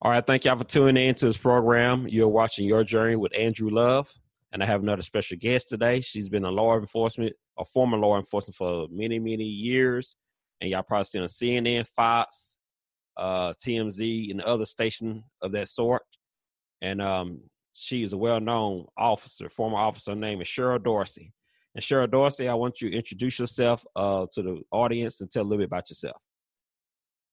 All right, thank y'all for tuning in to this program. You're watching Your Journey with Andrew Love, and I have another special guest today. She's been a law enforcement, a former law enforcement for many, many years, and y'all probably seen on CNN, Fox, uh, TMZ, and other station of that sort. And um, she is a well-known officer, former officer. name is Cheryl Dorsey. And Cheryl Dorsey, I want you to introduce yourself uh, to the audience and tell a little bit about yourself.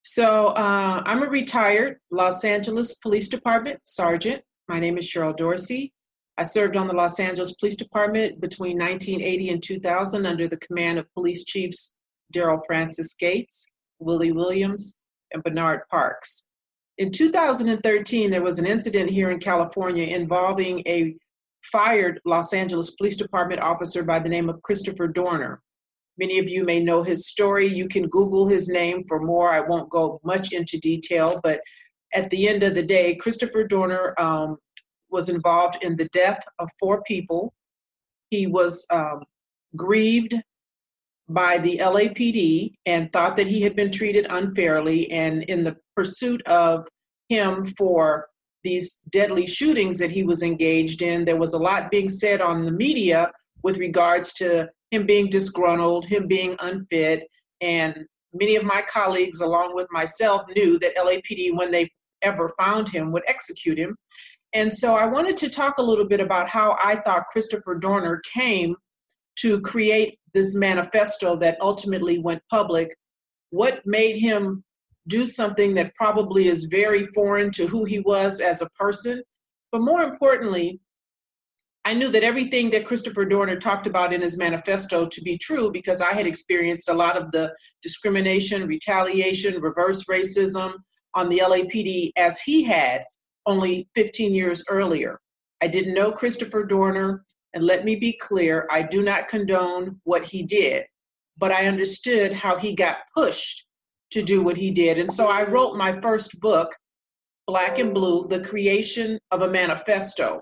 So uh, I'm a retired Los Angeles Police Department sergeant. My name is Cheryl Dorsey. I served on the Los Angeles Police Department between 1980 and 2000 under the command of Police Chiefs Daryl Francis Gates, Willie Williams, and Bernard Parks. In 2013, there was an incident here in California involving a fired Los Angeles Police Department officer by the name of Christopher Dorner. Many of you may know his story. You can Google his name for more. I won't go much into detail, but at the end of the day, Christopher Dorner um, was involved in the death of four people. He was um, grieved by the LAPD and thought that he had been treated unfairly. And in the pursuit of him for these deadly shootings that he was engaged in, there was a lot being said on the media with regards to him being disgruntled, him being unfit, and many of my colleagues, along with myself, knew that LAPD, when they ever found him, would execute him. And so I wanted to talk a little bit about how I thought Christopher Dorner came to create this manifesto that ultimately went public. What made him do something that probably is very foreign to who he was as a person? But more importantly, I knew that everything that Christopher Dorner talked about in his manifesto to be true because I had experienced a lot of the discrimination, retaliation, reverse racism on the LAPD as he had only 15 years earlier. I didn't know Christopher Dorner, and let me be clear, I do not condone what he did, but I understood how he got pushed to do what he did. And so I wrote my first book, Black and Blue The Creation of a Manifesto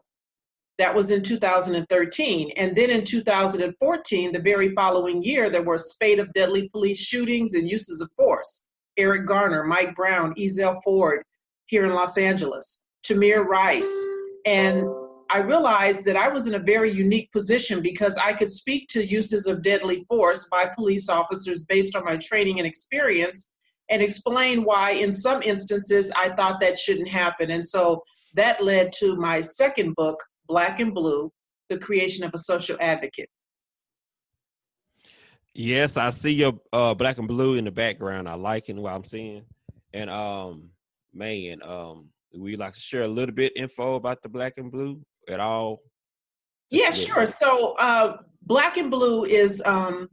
that was in 2013. And then in 2014, the very following year, there were a spate of deadly police shootings and uses of force. Eric Garner, Mike Brown, Ezell Ford here in Los Angeles, Tamir Rice. And I realized that I was in a very unique position because I could speak to uses of deadly force by police officers based on my training and experience and explain why, in some instances, I thought that shouldn't happen. And so that led to my second book, Black and Blue, the creation of a social advocate. Yes, I see your uh, black and blue in the background. I like it what I'm seeing. And um man, um we like to share a little bit info about the black and blue at all? Just yeah, sure. So uh Black and Blue is um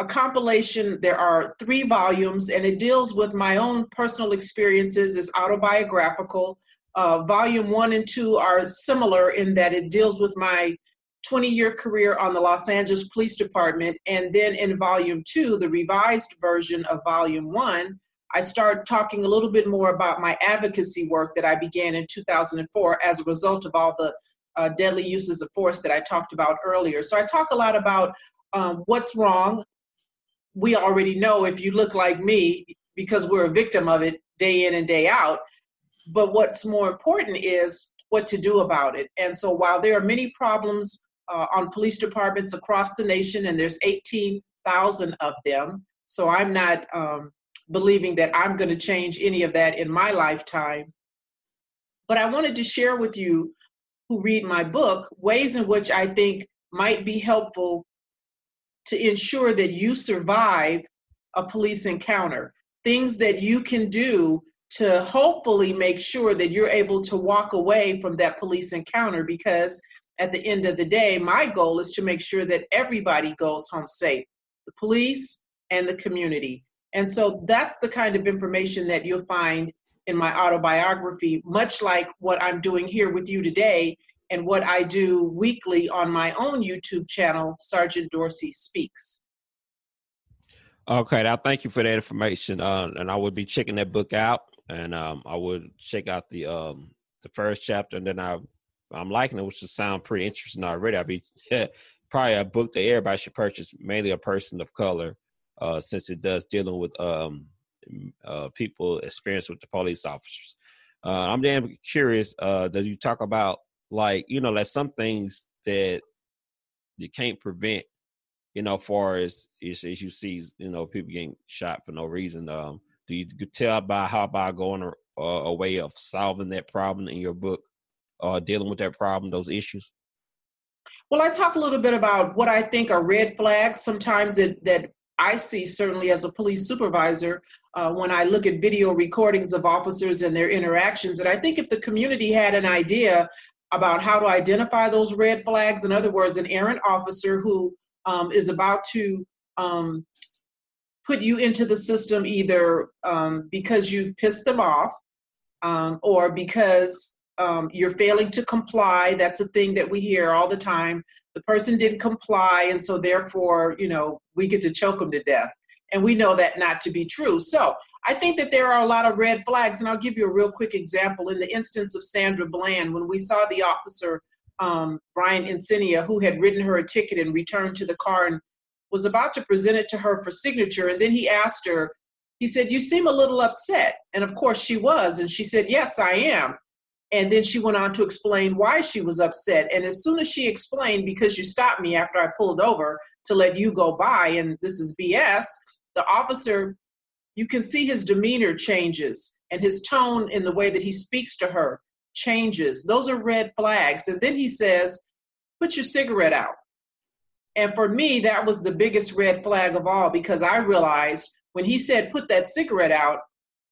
a compilation. There are three volumes, and it deals with my own personal experiences. It's autobiographical. Uh, volume one and two are similar in that it deals with my 20 year career on the Los Angeles Police Department. And then in volume two, the revised version of volume one, I start talking a little bit more about my advocacy work that I began in 2004 as a result of all the uh, deadly uses of force that I talked about earlier. So I talk a lot about um, what's wrong. We already know if you look like me, because we're a victim of it day in and day out. But what's more important is what to do about it. And so while there are many problems uh, on police departments across the nation, and there's 18,000 of them, so I'm not um, believing that I'm going to change any of that in my lifetime. But I wanted to share with you who read my book ways in which I think might be helpful to ensure that you survive a police encounter. Things that you can do to hopefully make sure that you're able to walk away from that police encounter because at the end of the day, my goal is to make sure that everybody goes home safe the police and the community. And so that's the kind of information that you'll find in my autobiography, much like what I'm doing here with you today and what I do weekly on my own YouTube channel, Sergeant Dorsey Speaks. Okay, now thank you for that information. Uh, and I would be checking that book out and um, I would check out the um, the first chapter, and then I I'm liking it, which should sound pretty interesting already. I'd be probably a book that everybody should purchase, mainly a person of color, uh, since it does dealing with um, uh, people experience with the police officers. Uh, I'm damn curious. Uh, does you talk about like you know like some things that you can't prevent you know, far as, as as you see, you know, people getting shot for no reason. Um, do you tell by how by going a, a way of solving that problem in your book, uh, dealing with that problem, those issues? Well, I talk a little bit about what I think are red flags. Sometimes it, that I see, certainly as a police supervisor, uh, when I look at video recordings of officers and their interactions. And I think if the community had an idea about how to identify those red flags, in other words, an errant officer who um, is about to um, put you into the system either um, because you've pissed them off um, or because um, you're failing to comply. That's a thing that we hear all the time. The person didn't comply, and so therefore, you know, we get to choke them to death. And we know that not to be true. So I think that there are a lot of red flags, and I'll give you a real quick example. In the instance of Sandra Bland, when we saw the officer um, Brian Encinia, who had written her a ticket and returned to the car and was about to present it to her for signature. And then he asked her, he said, You seem a little upset. And of course she was. And she said, Yes, I am. And then she went on to explain why she was upset. And as soon as she explained, because you stopped me after I pulled over to let you go by, and this is BS, the officer, you can see his demeanor changes and his tone in the way that he speaks to her changes. Those are red flags. And then he says, put your cigarette out. And for me, that was the biggest red flag of all because I realized when he said, put that cigarette out,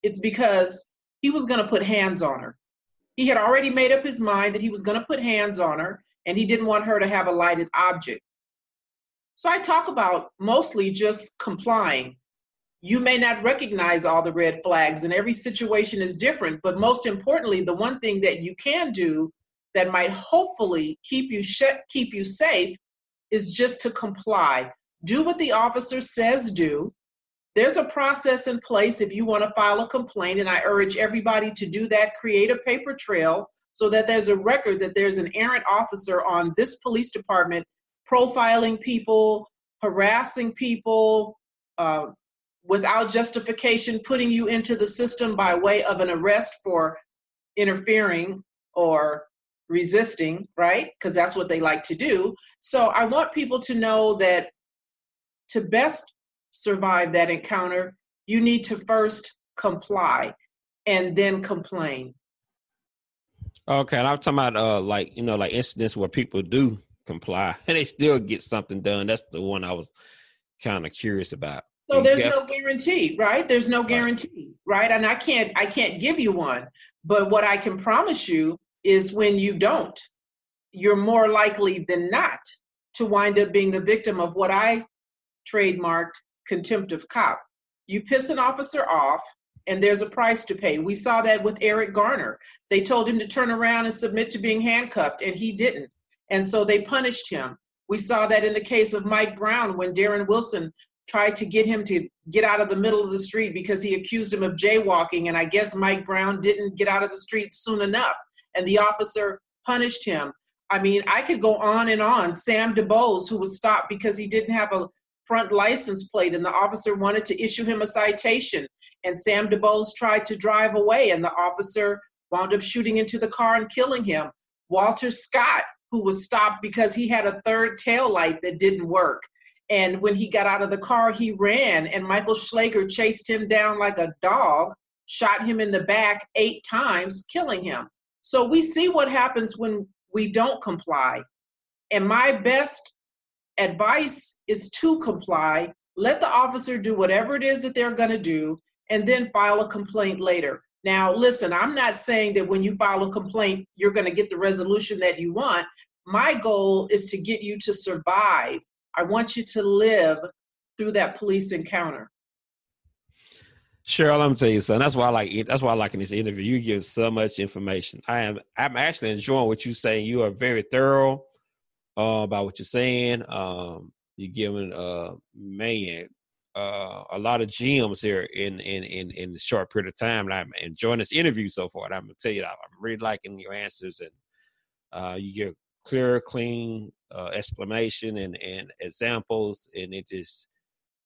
it's because he was going to put hands on her. He had already made up his mind that he was going to put hands on her and he didn't want her to have a lighted object. So I talk about mostly just complying you may not recognize all the red flags and every situation is different but most importantly the one thing that you can do that might hopefully keep you sh- keep you safe is just to comply. Do what the officer says do. There's a process in place if you want to file a complaint and i urge everybody to do that. Create a paper trail so that there's a record that there's an errant officer on this police department profiling people harassing people uh, without justification putting you into the system by way of an arrest for interfering or resisting, right? Because that's what they like to do. So I want people to know that to best survive that encounter, you need to first comply and then complain. Okay, and I'm talking about uh like you know like incidents where people do comply and they still get something done. That's the one I was kind of curious about. So there's no guarantee, right? There's no guarantee, right? And I can't I can't give you one. But what I can promise you is when you don't, you're more likely than not to wind up being the victim of what I trademarked contempt of cop. You piss an officer off and there's a price to pay. We saw that with Eric Garner. They told him to turn around and submit to being handcuffed and he didn't. And so they punished him. We saw that in the case of Mike Brown when Darren Wilson tried to get him to get out of the middle of the street because he accused him of jaywalking. And I guess Mike Brown didn't get out of the street soon enough. And the officer punished him. I mean, I could go on and on. Sam DuBose, who was stopped because he didn't have a front license plate, and the officer wanted to issue him a citation. And Sam DuBose tried to drive away, and the officer wound up shooting into the car and killing him. Walter Scott, who was stopped because he had a third tail light that didn't work. And when he got out of the car, he ran, and Michael Slager chased him down like a dog, shot him in the back eight times, killing him. So we see what happens when we don't comply. And my best advice is to comply. Let the officer do whatever it is that they're going to do, and then file a complaint later. Now, listen, I'm not saying that when you file a complaint, you're going to get the resolution that you want. My goal is to get you to survive I want you to live through that police encounter. Cheryl, I'm tell you something. That's why I like it. That's why I like in this interview. You give so much information. I am. I'm actually enjoying what you're saying. You are very thorough uh, about what you're saying. Um, you're giving uh man uh, a lot of gems here in in in in a short period of time. And I'm enjoying this interview so far. And I'm gonna tell you I'm really liking your answers and uh, you give clear, clean uh, exclamation and and examples, and it just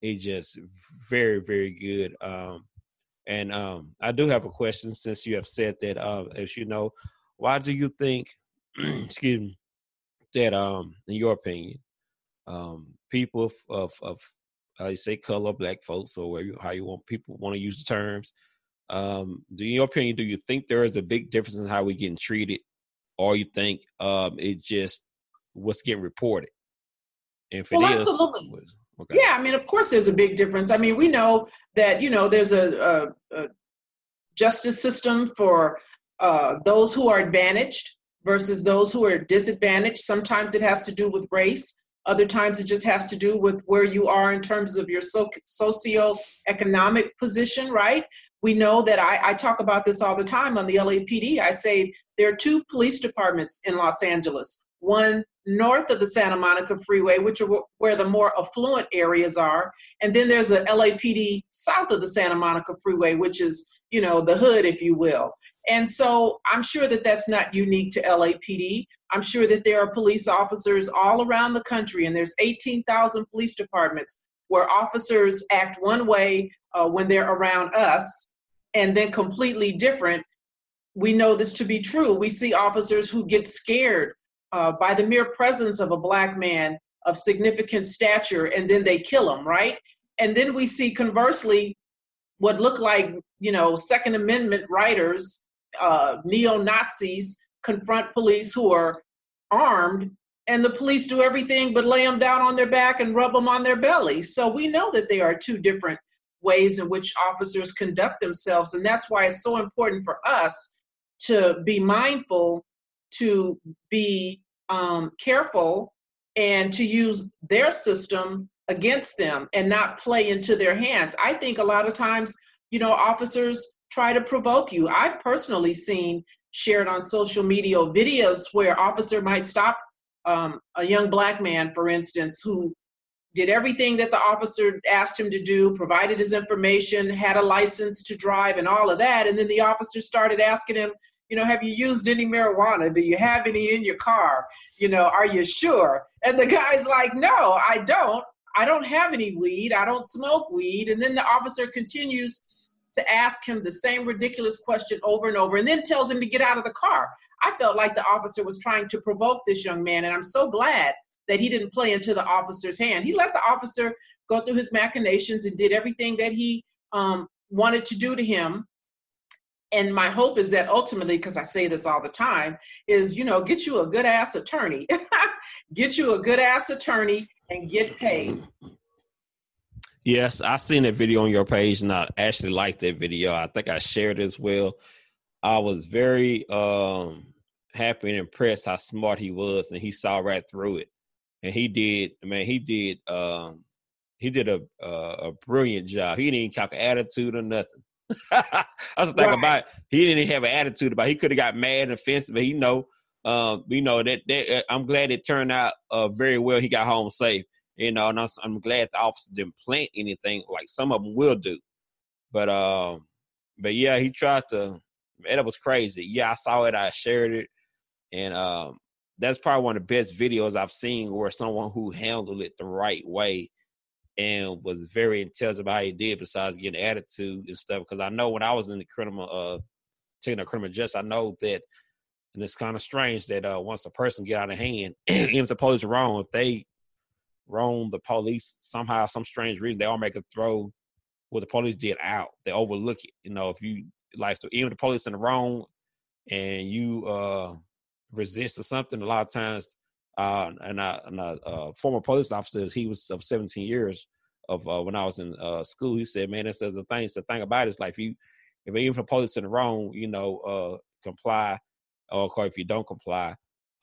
it just very very good. Um, And um, I do have a question since you have said that, uh, as you know, why do you think, excuse me, that um, in your opinion, um, people of, of, of you say color, black folks, or where you, how you want people want to use the terms, um, do, in your opinion, do you think there is a big difference in how we getting treated, or you think um, it just what's getting reported? If it well, is, absolutely. Okay. Yeah, I mean, of course, there's a big difference. I mean, we know that you know there's a, a, a justice system for uh, those who are advantaged versus those who are disadvantaged. Sometimes it has to do with race. Other times it just has to do with where you are in terms of your so- socio-economic position, right? We know that I, I talk about this all the time on the LAPD. I say there are two police departments in Los Angeles one north of the Santa Monica Freeway, which are where the more affluent areas are, and then there's a LAPD south of the Santa Monica Freeway, which is you know the hood, if you will. And so I'm sure that that's not unique to LAPD. I'm sure that there are police officers all around the country, and there's 18,000 police departments where officers act one way uh, when they're around us, and then completely different. We know this to be true. We see officers who get scared uh, by the mere presence of a black man of significant stature and then they kill him, right? And then we see conversely what look like, you know, Second Amendment writers, uh, neo Nazis confront police who are armed and the police do everything but lay them down on their back and rub them on their belly. So we know that they are two different ways in which officers conduct themselves. And that's why it's so important for us to be mindful to be um, careful and to use their system against them and not play into their hands. I think a lot of times, you know, officers try to provoke you. I've personally seen shared on social media videos where officer might stop um, a young black man, for instance, who did everything that the officer asked him to do, provided his information, had a license to drive, and all of that. And then the officer started asking him, you know, have you used any marijuana? Do you have any in your car? You know, are you sure? And the guy's like, no, I don't. I don't have any weed. I don't smoke weed. And then the officer continues to ask him the same ridiculous question over and over and then tells him to get out of the car. I felt like the officer was trying to provoke this young man, and I'm so glad that he didn't play into the officer's hand. He let the officer go through his machinations and did everything that he um, wanted to do to him. And my hope is that ultimately because i say this all the time is you know get you a good ass attorney. Get you a good ass attorney and get paid. Yes i seen that video on your page and i actually liked that video. I think i shared as well. I was very um happy and impressed how smart he was and he saw right through it and he did man he did um he did a a, a brilliant job he didn't calculate attitude or nothing I was thinking right. about it. He didn't have an attitude about. It. He could have got mad and offensive, but he know, um, you know that, that uh, I'm glad it turned out uh, very well. He got home safe, you know, and I'm, I'm glad the officer didn't plant anything like some of them will do. But um, but yeah, he tried to. Man, that was crazy. Yeah, I saw it. I shared it, and um, that's probably one of the best videos I've seen where someone who handled it the right way and was very intelligent about how he did besides getting attitude and stuff. Because I know when I was in the criminal uh taking a criminal justice, I know that and it's kind of strange that uh once a person get out of hand, even if the police are wrong, if they wrong the police somehow, some strange reason, they all make a throw what the police did out. They overlook it. You know, if you like so even the police in the wrong and you uh resist or something, a lot of times uh, and, a, and a, uh, former police officer, he was of 17 years of uh, when I was in uh, school. He said, "Man, it says the thing. The thing about it is like if you, if even if police in the wrong, you know, uh, comply, or if you don't comply,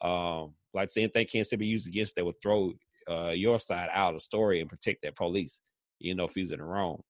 um, like saying thing can't be used against. They would throw uh, your side out of the story and protect that police. You know, if he's in the wrong.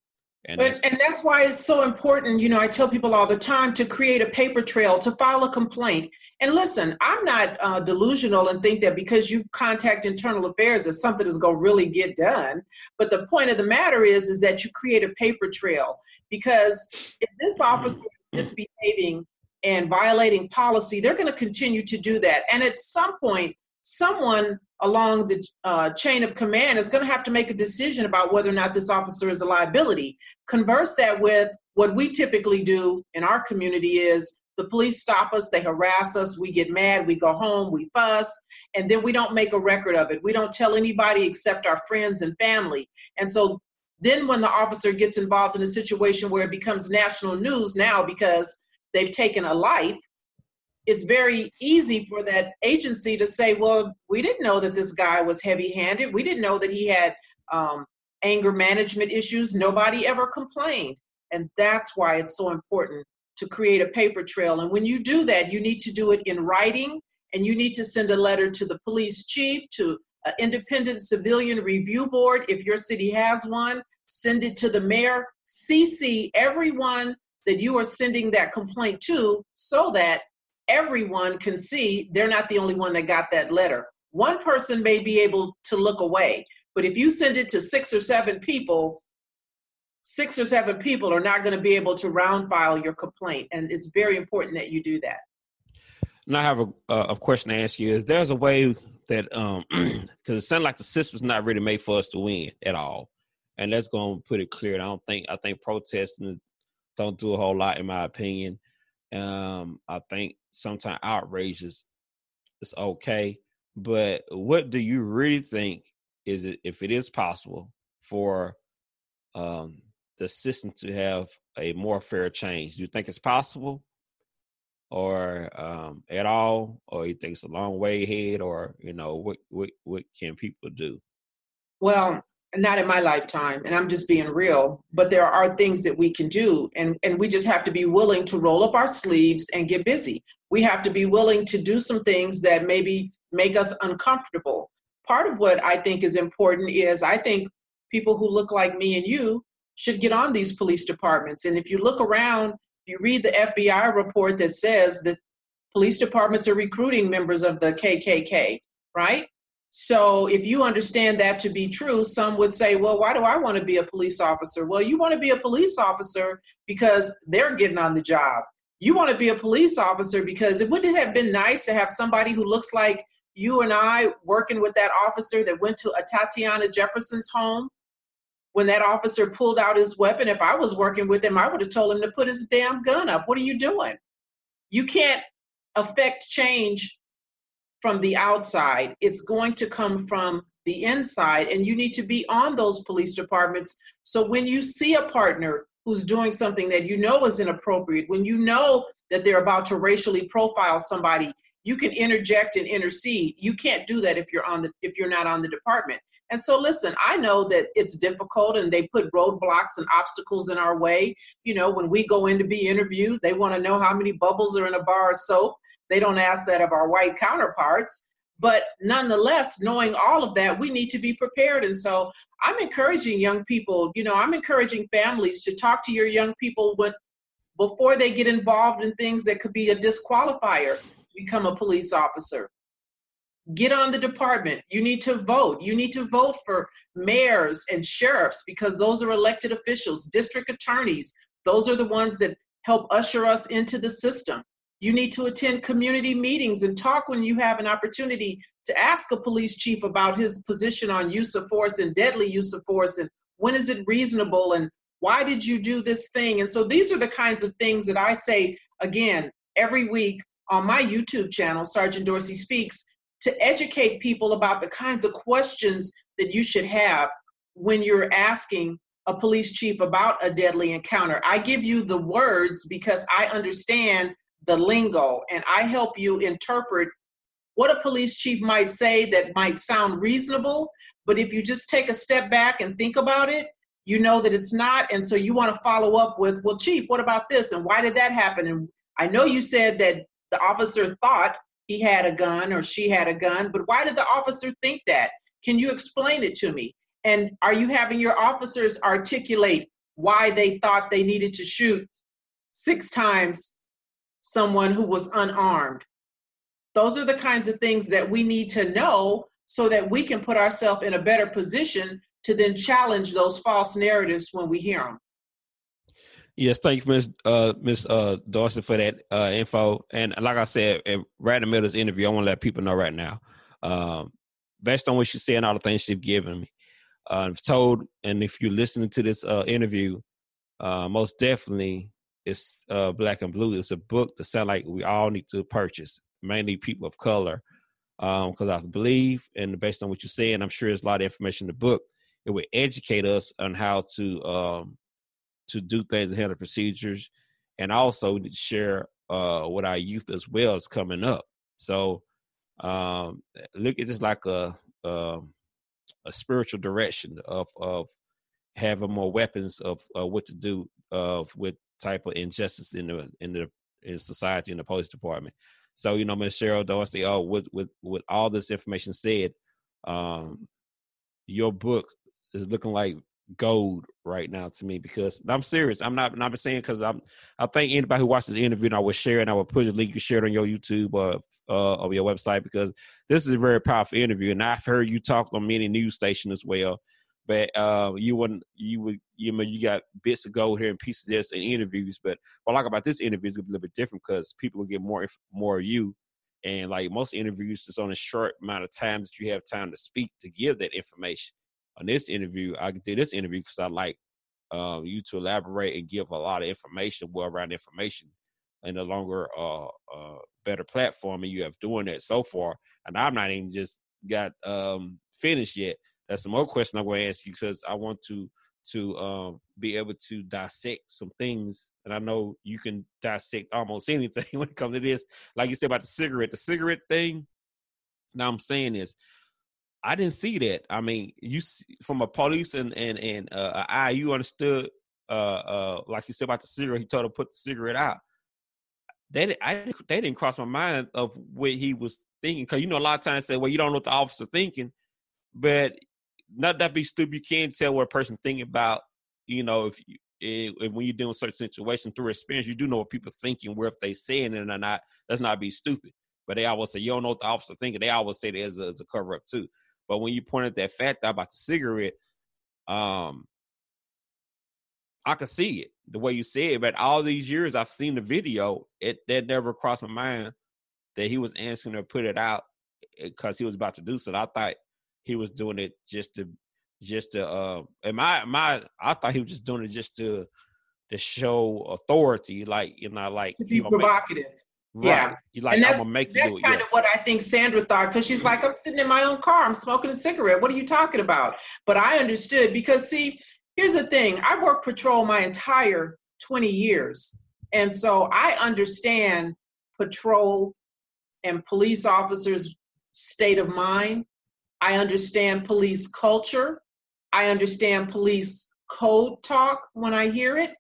And, but, and that's why it's so important. You know, I tell people all the time to create a paper trail, to file a complaint. And listen, I'm not uh, delusional and think that because you contact internal affairs that something is going to really get done. But the point of the matter is, is that you create a paper trail because if this officer is misbehaving and violating policy, they're going to continue to do that. And at some point, someone along the uh, chain of command is going to have to make a decision about whether or not this officer is a liability. Converse that with what we typically do in our community is the police stop us, they harass us, we get mad, we go home, we fuss, and then we don't make a record of it. We don't tell anybody except our friends and family. And so then when the officer gets involved in a situation where it becomes national news now because they've taken a life, it's very easy for that agency to say, well, we didn't know that this guy was heavy handed. We didn't know that he had um, anger management issues. Nobody ever complained. And that's why it's so important to create a paper trail. And when you do that, you need to do it in writing and you need to send a letter to the police chief, to an independent civilian review board, if your city has one, send it to the mayor, CC everyone that you are sending that complaint to so that everyone can see they're not the only one that got that letter. One person may be able to look away, but if you send it to six or seven people, six or seven people are not going to be able to round file your complaint. And it's very important that you do that. And I have a, a question to ask you: Is there's a way that um because it sounds like the system's not really made for us to win at all, and that's going to put it clear. I don't think I think protesting don't do a whole lot in my opinion. Um, I think sometimes outrageous. it's okay, but what do you really think is it if it is possible for um the system to have a more fair change? Do you think it's possible? or um, at all, or you think it's a long way ahead, or you know what what what can people do? Well, not in my lifetime, and I'm just being real. But there are things that we can do, and and we just have to be willing to roll up our sleeves and get busy. We have to be willing to do some things that maybe make us uncomfortable. Part of what I think is important is I think people who look like me and you should get on these police departments. And if you look around you read the FBI report that says that police departments are recruiting members of the KKK, right? So if you understand that to be true, some would say, well, why do I want to be a police officer? Well, you want to be a police officer because they're getting on the job. You want to be a police officer because it wouldn't have been nice to have somebody who looks like you and I working with that officer that went to Atatiana Jefferson's home when that officer pulled out his weapon, if I was working with him, I would have told him to put his damn gun up. What are you doing? You can't affect change from the outside. It's going to come from the inside, and you need to be on those police departments. So when you see a partner who's doing something that you know is inappropriate, when you know that they're about to racially profile somebody, you can interject and intercede. You can't do that if you're on the if you're not on the department. And so, listen, I know that it's difficult and they put roadblocks and obstacles in our way. You know, when we go in to be interviewed, they want to know how many bubbles are in a bar of soap. They don't ask that of our white counterparts. But nonetheless, knowing all of that, we need to be prepared. And so I'm encouraging young people, you know, I'm encouraging families to talk to your young people when, before they get involved in things that could be a disqualifier, become a police officer get on the department. You need to vote. You need to vote for mayors and sheriffs because those are elected officials, district attorneys. Those are the ones that help usher us into the system. You need to attend community meetings and talk when you have an opportunity to ask a police chief about his position on use of force and deadly use of force and when is it reasonable and why did you do this thing? And so these are the kinds of things that I say again every week on my YouTube channel, Sergeant Dorsey Speaks, to educate people about the kinds of questions that you should have when you're asking a police chief about a deadly encounter. I give you the words because I understand the lingo and I help you interpret what a police chief might say that might sound reasonable. But if you just take a step back and think about it, you know that it's not. And so you want to follow up with, well, chief, what about this? And why did that happen? And I know you said that the officer thought he had a gun or she had a gun, but why did the officer think that? Can you explain it to me? And are you having your officers articulate why they thought they needed to shoot six times someone who was unarmed? Those are the kinds of things that we need to know so that we can put ourselves in a better position to then challenge those false narratives when we hear them. Yes, thank you, Miss uh, Miss uh, Dawson, for that uh, info. And like I said, right in the middle of this interview, I want to let people know right now, um, based on what she's saying, all the things she's given me, uh, I've told, and if you're listening to this uh, interview, uh, most definitely it's uh, Black and Blue. It's a book that sound like we all need to purchase, mainly people of color, because um, I believe, and based on what you're saying, I'm sure there's a lot of information in the book. It would educate us on how to um, to do things and handle procedures, and also share uh, with our youth as well as coming up. So um, look at just like a, a um, a spiritual direction of of having more weapons of uh, what to do of with type of injustice in the in the in society in the police department. So you know, Ms. Cheryl Dorsey, oh, with with with all this information said, um, your book is looking like gold right now to me because I'm serious. I'm not not saying because I'm. I think anybody who watches the interview, and I will share and I will put a link. You share it on your YouTube or uh, or your website because this is a very powerful interview, and I've heard you talk on many news stations as well. But uh, you wouldn't, you would, you know, you got bits of gold here and pieces this in interviews. But what I like about this interview is a little bit different because people will get more, more of you. And like most interviews, it's on a short amount of time that you have time to speak to give that information. On this interview, I did this interview because I like um, you to elaborate and give a lot of information, well around information, in a longer, uh, uh, better platform. And you have doing that so far. And I'm not even just got um, finished yet that's some more question I'm going to ask you because I want to to um, be able to dissect some things. And I know you can dissect almost anything when it comes to this. Like you said about the cigarette, the cigarette thing. Now I'm saying is, I didn't see that. I mean, you from a police and and and uh, eye, you understood. Uh, uh, like you said about the cigarette, he told her to put the cigarette out. They, I, they didn't cross my mind of what he was thinking because you know a lot of times say, well, you don't know what the officer thinking, but not that be stupid. You can tell what a person thinking about. You know, if, you, if, when you're doing certain situations through experience, you do know what people thinking. Where if they saying it or not, that's not be stupid. But they always say you don't know what the officer thinking. They always say there's a, a cover up too. But when you pointed that fact out about the cigarette, um, I could see it the way you said. It. But all these years I've seen the video, it that never crossed my mind that he was asking to put it out because eh, he was about to do so. I thought he was doing it just to just to uh and my my I thought he was just doing it just to to show authority, like you know, like to be provocative. Make, right. Yeah, you like and that's, I'm gonna make that's you do it. kind yeah. of what I think Sandra thought because she's like, I'm sitting in my own car, I'm smoking a cigarette. What are you talking about? But I understood because see, here's the thing: I worked patrol my entire 20 years, and so I understand patrol and police officers' state of mind I understand police culture. I understand police code talk when I hear it.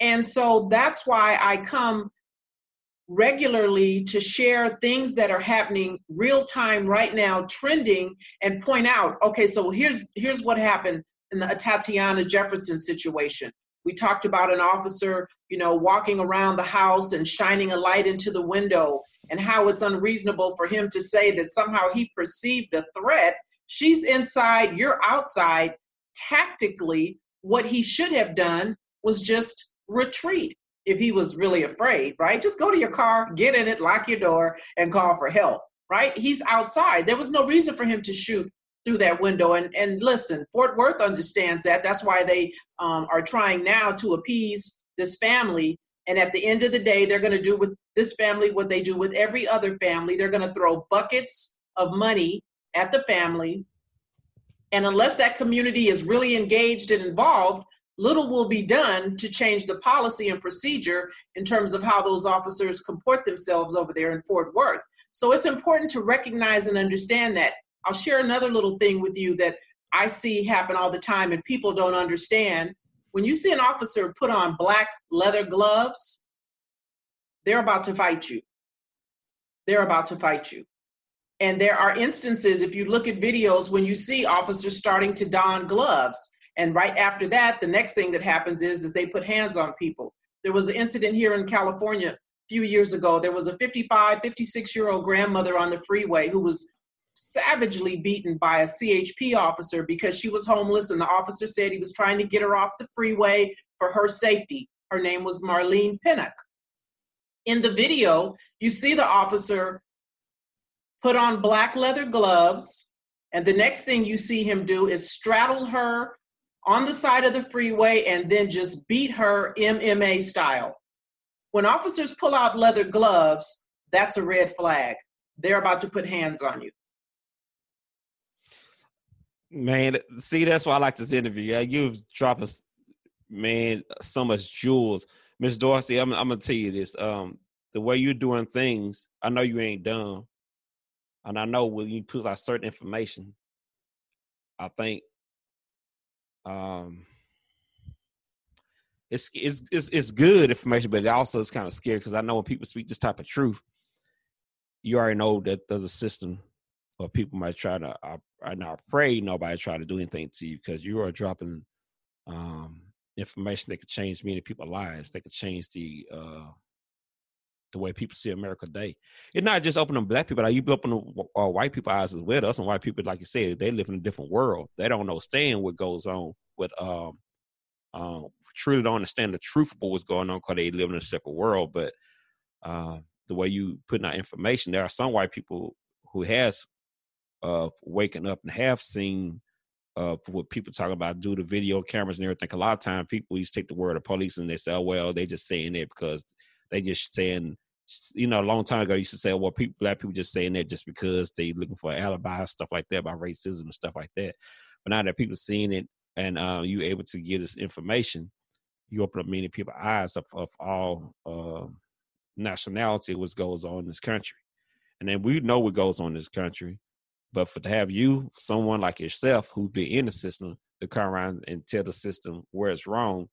And so that's why I come regularly to share things that are happening real time right now trending and point out okay so here's here's what happened in the Tatiana Jefferson situation we talked about an officer you know walking around the house and shining a light into the window and how it's unreasonable for him to say that somehow he perceived a threat. She's inside, you're outside. Tactically, what he should have done was just retreat if he was really afraid, right? Just go to your car, get in it, lock your door, and call for help, right? He's outside. There was no reason for him to shoot through that window. And and listen, Fort Worth understands that. That's why they um, are trying now to appease this family and at the end of the day, they're going to do with this family what they do with every other family. They're going to throw buckets of money at the family. And unless that community is really engaged and involved, little will be done to change the policy and procedure in terms of how those officers comport themselves over there in Fort Worth. So it's important to recognize and understand that. I'll share another little thing with you that I see happen all the time and people don't understand when you see an officer put on black leather gloves, they're about to fight you. They're about to fight you. And there are instances, if you look at videos, when you see officers starting to don gloves. And right after that, the next thing that happens is, is they put hands on people. There was an incident here in California a few years ago. There was a 55, 56 year old grandmother on the freeway who was savagely beaten by a CHP officer because she was homeless, and the officer said he was trying to get her off the freeway for her safety. Her name was Marlene Pinnock. In the video, you see the officer put on black leather gloves, and the next thing you see him do is straddle her on the side of the freeway and then just beat her MMA style. When officers pull out leather gloves, that's a red flag. They're about to put hands on you. Man, see, that's why I like this interview. You drop us, man, so much jewels. Miss Dorsey, I'm, I'm, gonna tell you this. Um, the way you're doing things, I know you ain't dumb, and I know when you put out certain information, I think, um, it's it's it's, it's good information, but it also is kind of scary because I know when people speak this type of truth, you already know that there's a system people might try to I, I not pray nobody try to do anything to you because you are dropping um, information that could change many people's lives. They could change the uh, the way people see America today. It's not just opening black people. Like you open uh, white people eyes as well. Us and white people, like you said, they live in a different world. They don't understand what goes on with um um truly don't understand the truth of what's going on because they live in a separate world. But uh, the way you putting out information, there are some white people who has uh, waking up and have seen uh, what people talk about, do to video cameras and everything. A lot of times people used to take the word of police and they say, oh, well, they just saying it because they just saying, you know, a long time ago, you used to say, well, people, black people just saying that just because they looking for alibi, stuff like that, about racism and stuff like that. But now that people seeing it and uh, you able to get this information, you open up many people's eyes of, of all uh, nationality, what goes on in this country. And then we know what goes on in this country but for to have you, someone like yourself who's been in the system, to come around and tell the system where it's wrong,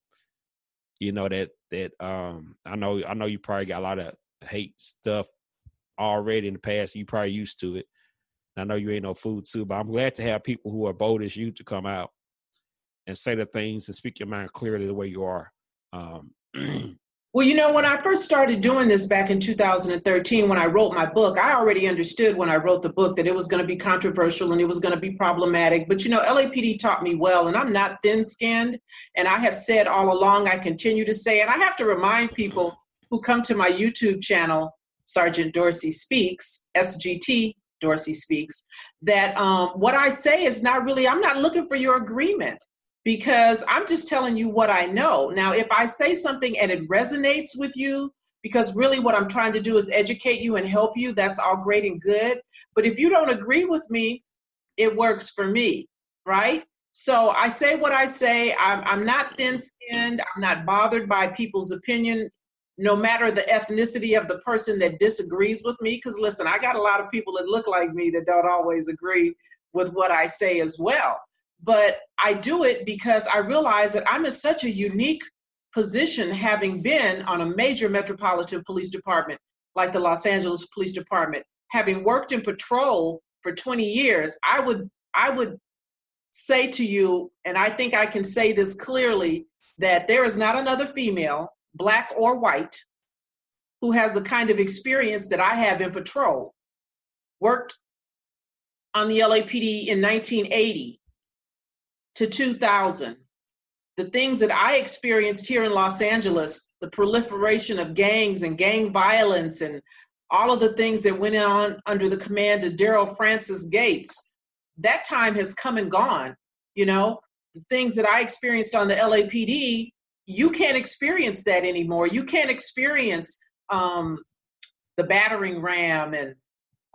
you know that that um I know I know you probably got a lot of hate stuff already in the past. You probably used to it. I know you ain't no food too, but I'm glad to have people who are bold as you to come out and say the things and speak your mind clearly the way you are. Um, Well, you know, when I first started doing this back in 2013, when I wrote my book, I already understood when I wrote the book that it was going to be controversial and it was going to be problematic. But, you know, LAPD taught me well, and I'm not thin skinned. And I have said all along, I continue to say, and I have to remind people who come to my YouTube channel, Sergeant Dorsey Speaks, SGT Dorsey Speaks, that um, what I say is not really, I'm not looking for your agreement because I'm just telling you what I know. Now, if I say something and it resonates with you, because really what I'm trying to do is educate you and help you, that's all great and good. But if you don't agree with me, it works for me, right? So I say what I say. I'm, I'm not thin skinned. I'm not bothered by people's opinion, no matter the ethnicity of the person that disagrees with me. Because listen, I got a lot of people that look like me that don't always agree with what I say as well but I do it because I realize that I'm in such a unique position having been on a major metropolitan police department like the Los Angeles Police Department, having worked in patrol for 20 years, I would I would say to you, and I think I can say this clearly, that there is not another female, black or white, who has the kind of experience that I have in patrol. Worked on the LAPD in 1980, to 2000. The things that I experienced here in Los Angeles, the proliferation of gangs and gang violence and all of the things that went on under the command of Daryl Francis Gates, that time has come and gone. You know, the things that I experienced on the LAPD, you can't experience that anymore. You can't experience um, the battering ram and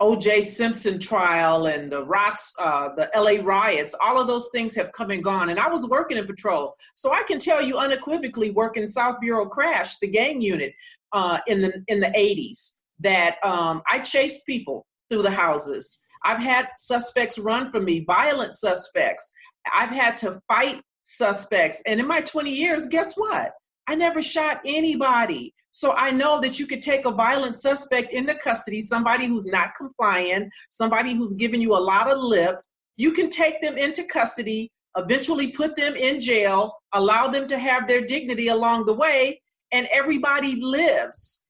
O.J. Simpson trial and the rots, uh, the L.A. riots, all of those things have come and gone. And I was working in patrol, so I can tell you unequivocally, working South Bureau Crash, the gang unit, uh, in the in the 80s, that um, I chased people through the houses. I've had suspects run from me, violent suspects. I've had to fight suspects, and in my 20 years, guess what? I never shot anybody. So I know that you could take a violent suspect into custody, somebody who's not compliant, somebody who's giving you a lot of lip. You can take them into custody, eventually put them in jail, allow them to have their dignity along the way, and everybody lives.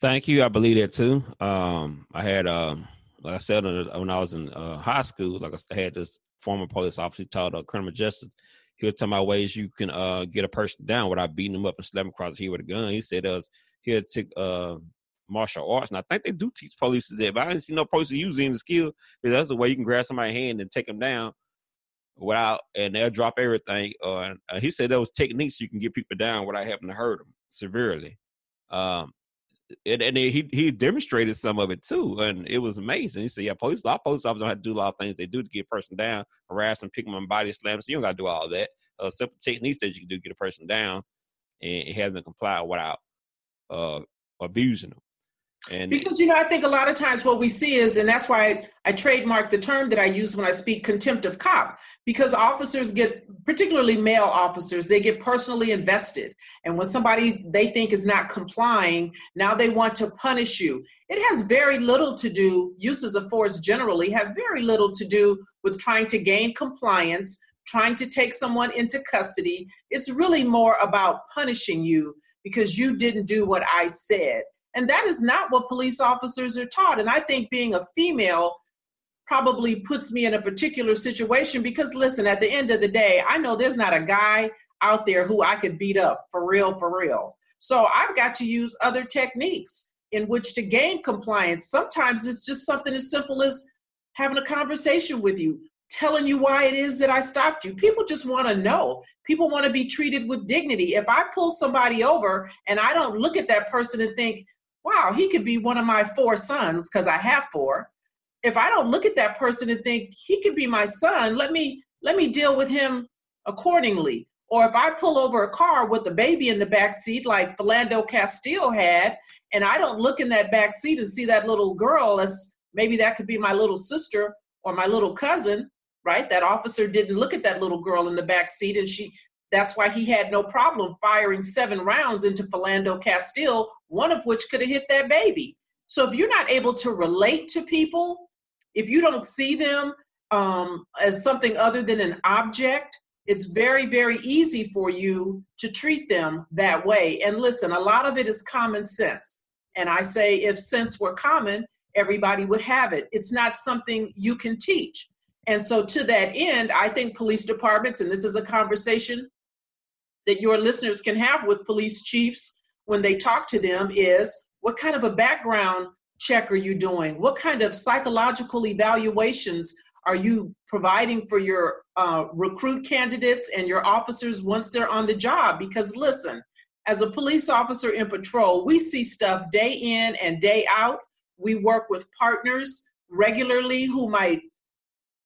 Thank you. I believe that too. Um, I had, um, like I said, when I was in uh, high school, like I had this former police officer taught uh, criminal justice he was talking about ways you can uh, get a person down without beating them up and slapping across head with a gun. He said us he'll take uh, martial arts, and I think they do teach police that, but I didn't see no police using the skill. That's the way you can grab somebody's hand and take them down without, and they'll drop everything. Uh, uh, he said those techniques you can get people down without having to hurt them severely. Um, and, and he he demonstrated some of it too, and it was amazing. He said, "Yeah, police law police officers don't have to do a lot of things they do to get a person down, harass them, pick them on body slams. So you don't got to do all that. Uh, simple techniques that you can do to get a person down, and it hasn't complied without uh, abusing them." And because you know, I think a lot of times what we see is, and that's why I, I trademark the term that I use when I speak contempt of cop, because officers get, particularly male officers, they get personally invested. And when somebody they think is not complying, now they want to punish you. It has very little to do, uses of force generally have very little to do with trying to gain compliance, trying to take someone into custody. It's really more about punishing you because you didn't do what I said. And that is not what police officers are taught. And I think being a female probably puts me in a particular situation because, listen, at the end of the day, I know there's not a guy out there who I could beat up for real, for real. So I've got to use other techniques in which to gain compliance. Sometimes it's just something as simple as having a conversation with you, telling you why it is that I stopped you. People just want to know. People want to be treated with dignity. If I pull somebody over and I don't look at that person and think, wow, he could be one of my four sons because I have four. If I don't look at that person and think he could be my son, let me let me deal with him accordingly. Or if I pull over a car with a baby in the back seat, like Philando Castile had, and I don't look in that back seat and see that little girl, as maybe that could be my little sister or my little cousin, right? That officer didn't look at that little girl in the back seat, and she that's why he had no problem firing seven rounds into Philando Castile, one of which could have hit that baby. So if you're not able to relate to people, if you don't see them um, as something other than an object, it's very, very easy for you to treat them that way. And listen, a lot of it is common sense. And I say, if sense were common, everybody would have it. It's not something you can teach. And so, to that end, I think police departments, and this is a conversation that your listeners can have with police chiefs when they talk to them is what kind of a background check are you doing? What kind of psychological evaluations are you providing for your uh, recruit candidates and your officers once they're on the job? Because listen, as a police officer in patrol, we see stuff day in and day out. We work with partners regularly who might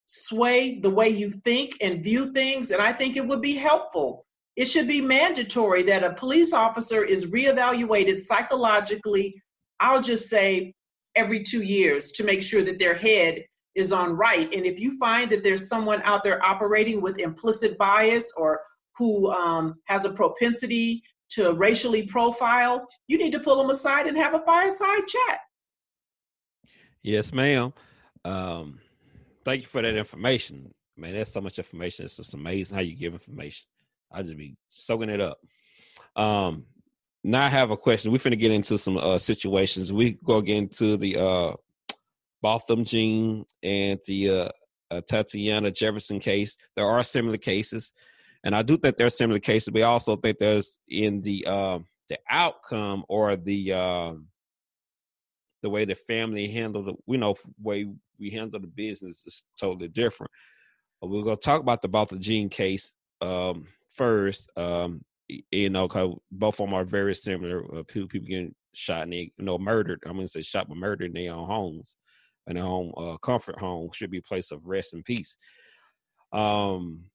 sway the way you think and view things. And I think it would be helpful it should be mandatory that a police officer is reevaluated psychologically, I'll just say every two years to make sure that their head is on right. And if you find that there's someone out there operating with implicit bias or who um, has a propensity to racially profile, you need to pull them aside and have a fireside chat. Yes, ma'am. Um, thank you for that information. Man, that's so much information. It's just amazing how you give information. I just be soaking it up. Um, now I have a question. We're finna get into some uh, situations. We go get into the uh, Botham Jean and the uh, uh, Tatiana Jefferson case. There are similar cases, and I do think there are similar cases. I also think there's in the uh, the outcome or the uh, the way the family handled the we know way we handle the business is totally different. But we're gonna talk about the Botham Jean case um, first, um, you know, cause both of them are very similar. Uh, people, people getting shot and they, you know, murdered. I'm gonna say shot but murdered in their own homes, and their own uh, comfort home should be a place of rest and peace. Um,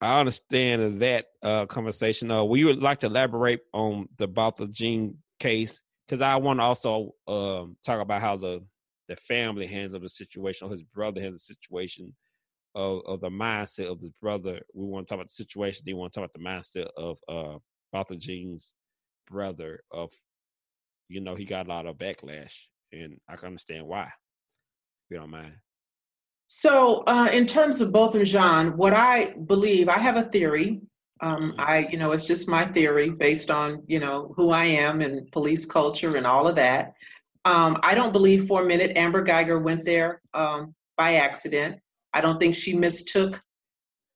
I understand that uh, conversation. Uh, we would like to elaborate on the Botham Jean case because I want to also um, talk about how the the family handled the situation, or his brother handled the situation, of, of the mindset of this brother. We want to talk about the situation. Then we want to talk about the mindset of uh Botham Jean's brother. Of you know, he got a lot of backlash, and I can understand why. If you don't mind. So, uh, in terms of Botham Jean, what I believe, I have a theory. Um, mm-hmm. I, you know, it's just my theory based on you know who I am and police culture and all of that. Um, I don't believe for a minute Amber Geiger went there um, by accident. I don't think she mistook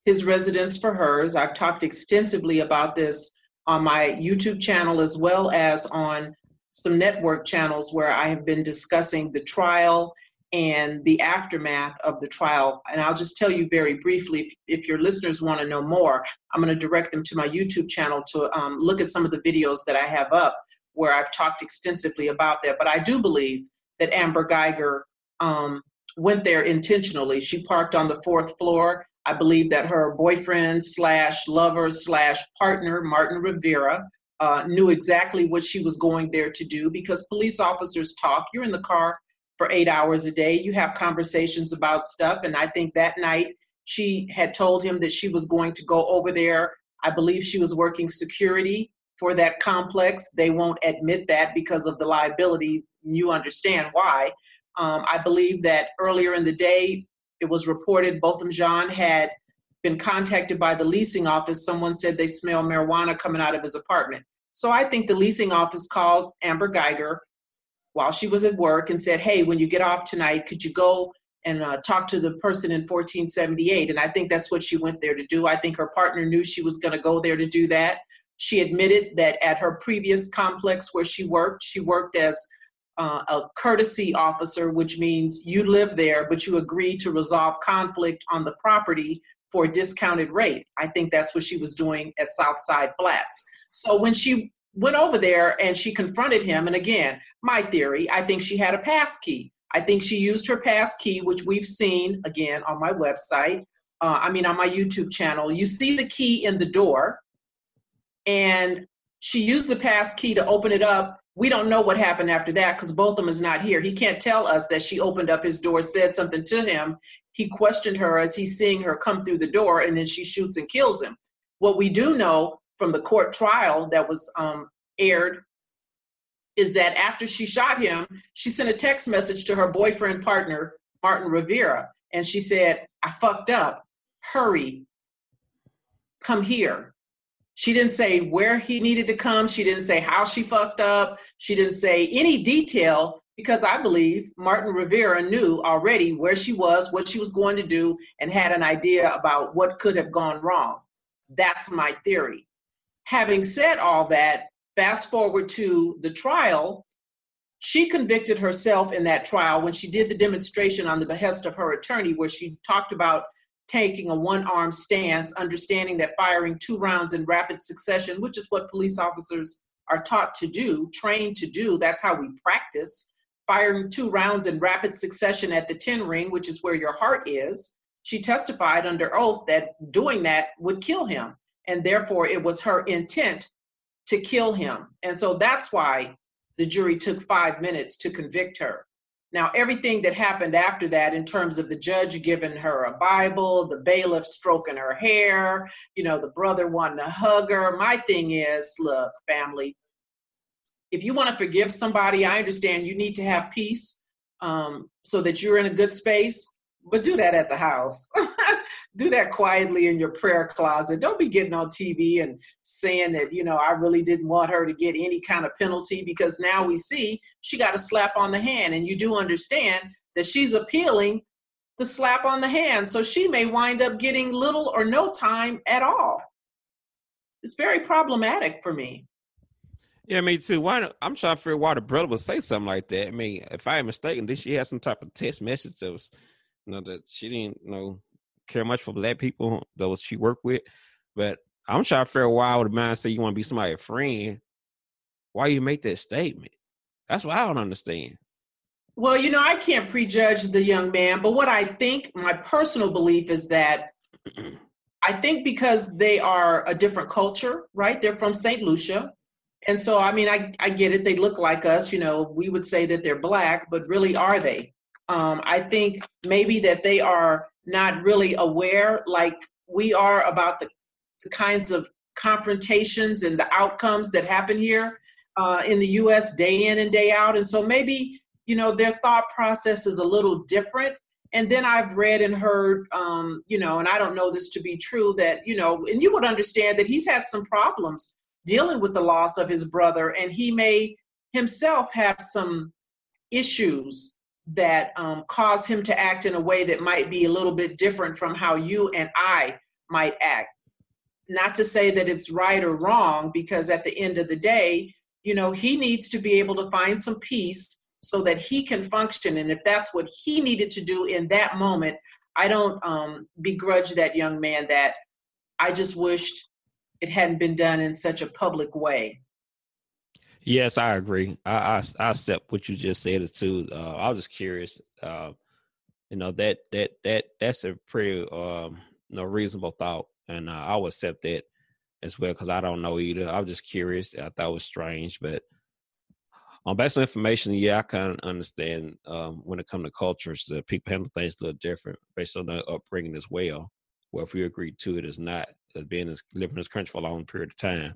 his residence for hers. I've talked extensively about this on my YouTube channel as well as on some network channels where I have been discussing the trial and the aftermath of the trial. And I'll just tell you very briefly, if, your listeners want to know more, I'm going to direct them to my YouTube channel to um, look at some of the videos that I have up where I've talked extensively about that. But I do believe that Amber Geiger um, went there intentionally. She parked on the fourth floor. I believe that her boyfriend slash lover slash partner, Martin Rivera, uh, knew exactly what she was going there to do because police officers talk. You're in the car for eight hours a day. You have conversations about stuff. And I think that night she had told him that she was going to go over there. I believe she was working security for that complex. They won't admit that because of the liability. You understand why. Um, I believe that earlier in the day, it was reported Botham Jean had been contacted by the leasing office. Someone said they smell marijuana coming out of his apartment. So I think the leasing office called Amber Geiger while she was at work and said, Hey, when you get off tonight, could you go and uh, talk to the person in 1478? And I think that's what she went there to do. I think her partner knew she was going to go there to do that. She admitted that at her previous complex where she worked, she worked as uh, a courtesy officer, which means you live there, but you agree to resolve conflict on the property for a discounted rate. I think that's what she was doing at Southside Flats. So when she went over there and she confronted him, and again, my theory, I think she had a pass key. I think she used her pass key, which we've seen again on my website. Uh, I mean, on my YouTube channel. You see the key in the door, and she used the pass key to open it up. We don't know what happened after that because Botham is not here. He can't tell us that she opened up his door, said something to him. He questioned her as he's seeing her come through the door, and then she shoots and kills him. What we do know from the court trial that was um, aired is that after she shot him, she sent a text message to her boyfriend partner, Martin Rivera, and she said, I fucked up. Hurry. Come here. She didn't say where he needed to come. She didn't say how she fucked up. She didn't say any detail because I believe Martin Rivera knew already where she was, what she was going to do, and had an idea about what could have gone wrong. That's my theory. Having said all that, fast forward to the trial, she convicted herself in that trial when she did the demonstration on the behest of her attorney, where she talked about taking a one arm stance, understanding that firing two rounds in rapid succession, which is what police officers are taught to do, trained to do, that's how we practice. Firing two rounds in rapid succession at the 10 ring, which is where your heart is. She testified under oath that doing that would kill him and therefore it was her intent to kill him. And so that's why the jury took five minutes to convict her. Now, everything that happened after that, in terms of the judge giving her a Bible, the bailiff stroking her hair, you know, the brother wanting to hug her. My thing is look, family, if you want to forgive somebody, I understand you need to have peace um, so that you're in a good space, but do that at the house. do that quietly in your prayer closet. Don't be getting on TV and saying that, you know, I really didn't want her to get any kind of penalty because now we see she got a slap on the hand. And you do understand that she's appealing the slap on the hand. So she may wind up getting little or no time at all. It's very problematic for me. Yeah, me too. Why? I'm trying to figure why the brother would say something like that. I mean, if I am mistaken, did she have some type of text message that was, you know, that she didn't know care much for black people, those she worked with. But I'm trying to figure out why would a man say you want to be somebody's friend. Why you make that statement? That's what I don't understand. Well, you know, I can't prejudge the young man, but what I think, my personal belief is that I think because they are a different culture, right? They're from St. Lucia. And so, I mean, I, I get it. They look like us. You know, we would say that they're black, but really are they? Um, I think maybe that they are not really aware like we are about the, kinds of confrontations and the outcomes that happen here uh, in the US day in and day out. And so maybe, you know, their thought process is a little different. And then I've read and heard, um, you know, and I don't know this to be true that, you know, and you would understand that he's had some problems dealing with the loss of his brother, and he may himself have some issues that um, cause him to act in a way that might be a little bit different from how you and I might act. Not to say that it's right or wrong, because at the end of the day, you know, he needs to be able to find some peace so that he can function. And if that's what he needed to do in that moment, I don't um, begrudge that young man that. I just wished it hadn't been done in such a public way. Yes, I agree. I I, I accept what you just said as too. Uh, I was just curious. Uh, you know that that that that's a pretty um, you know reasonable thought, and uh, I would accept that as well because I don't know either. I was just curious. I thought it was strange, but on based on information, yeah, I kind of understand um, when it comes to cultures that people handle things a little different based on their upbringing as well. Well, if we agree to it, is not as being as living in this country for a long period of time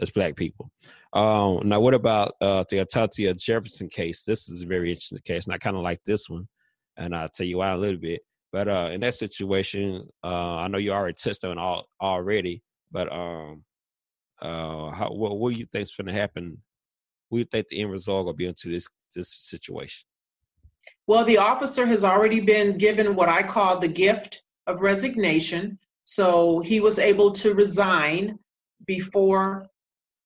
as black people. Um, now, what about uh, the Atatiana Jefferson case? This is a very interesting case, and I kind of like this one, and I'll tell you why a little bit. But uh, in that situation, uh, I know you already touched on all already, but um, uh, how, what, what do you think is going to happen what do you think the end result will be into this this situation? Well, the officer has already been given what I call the gift of resignation. So he was able to resign before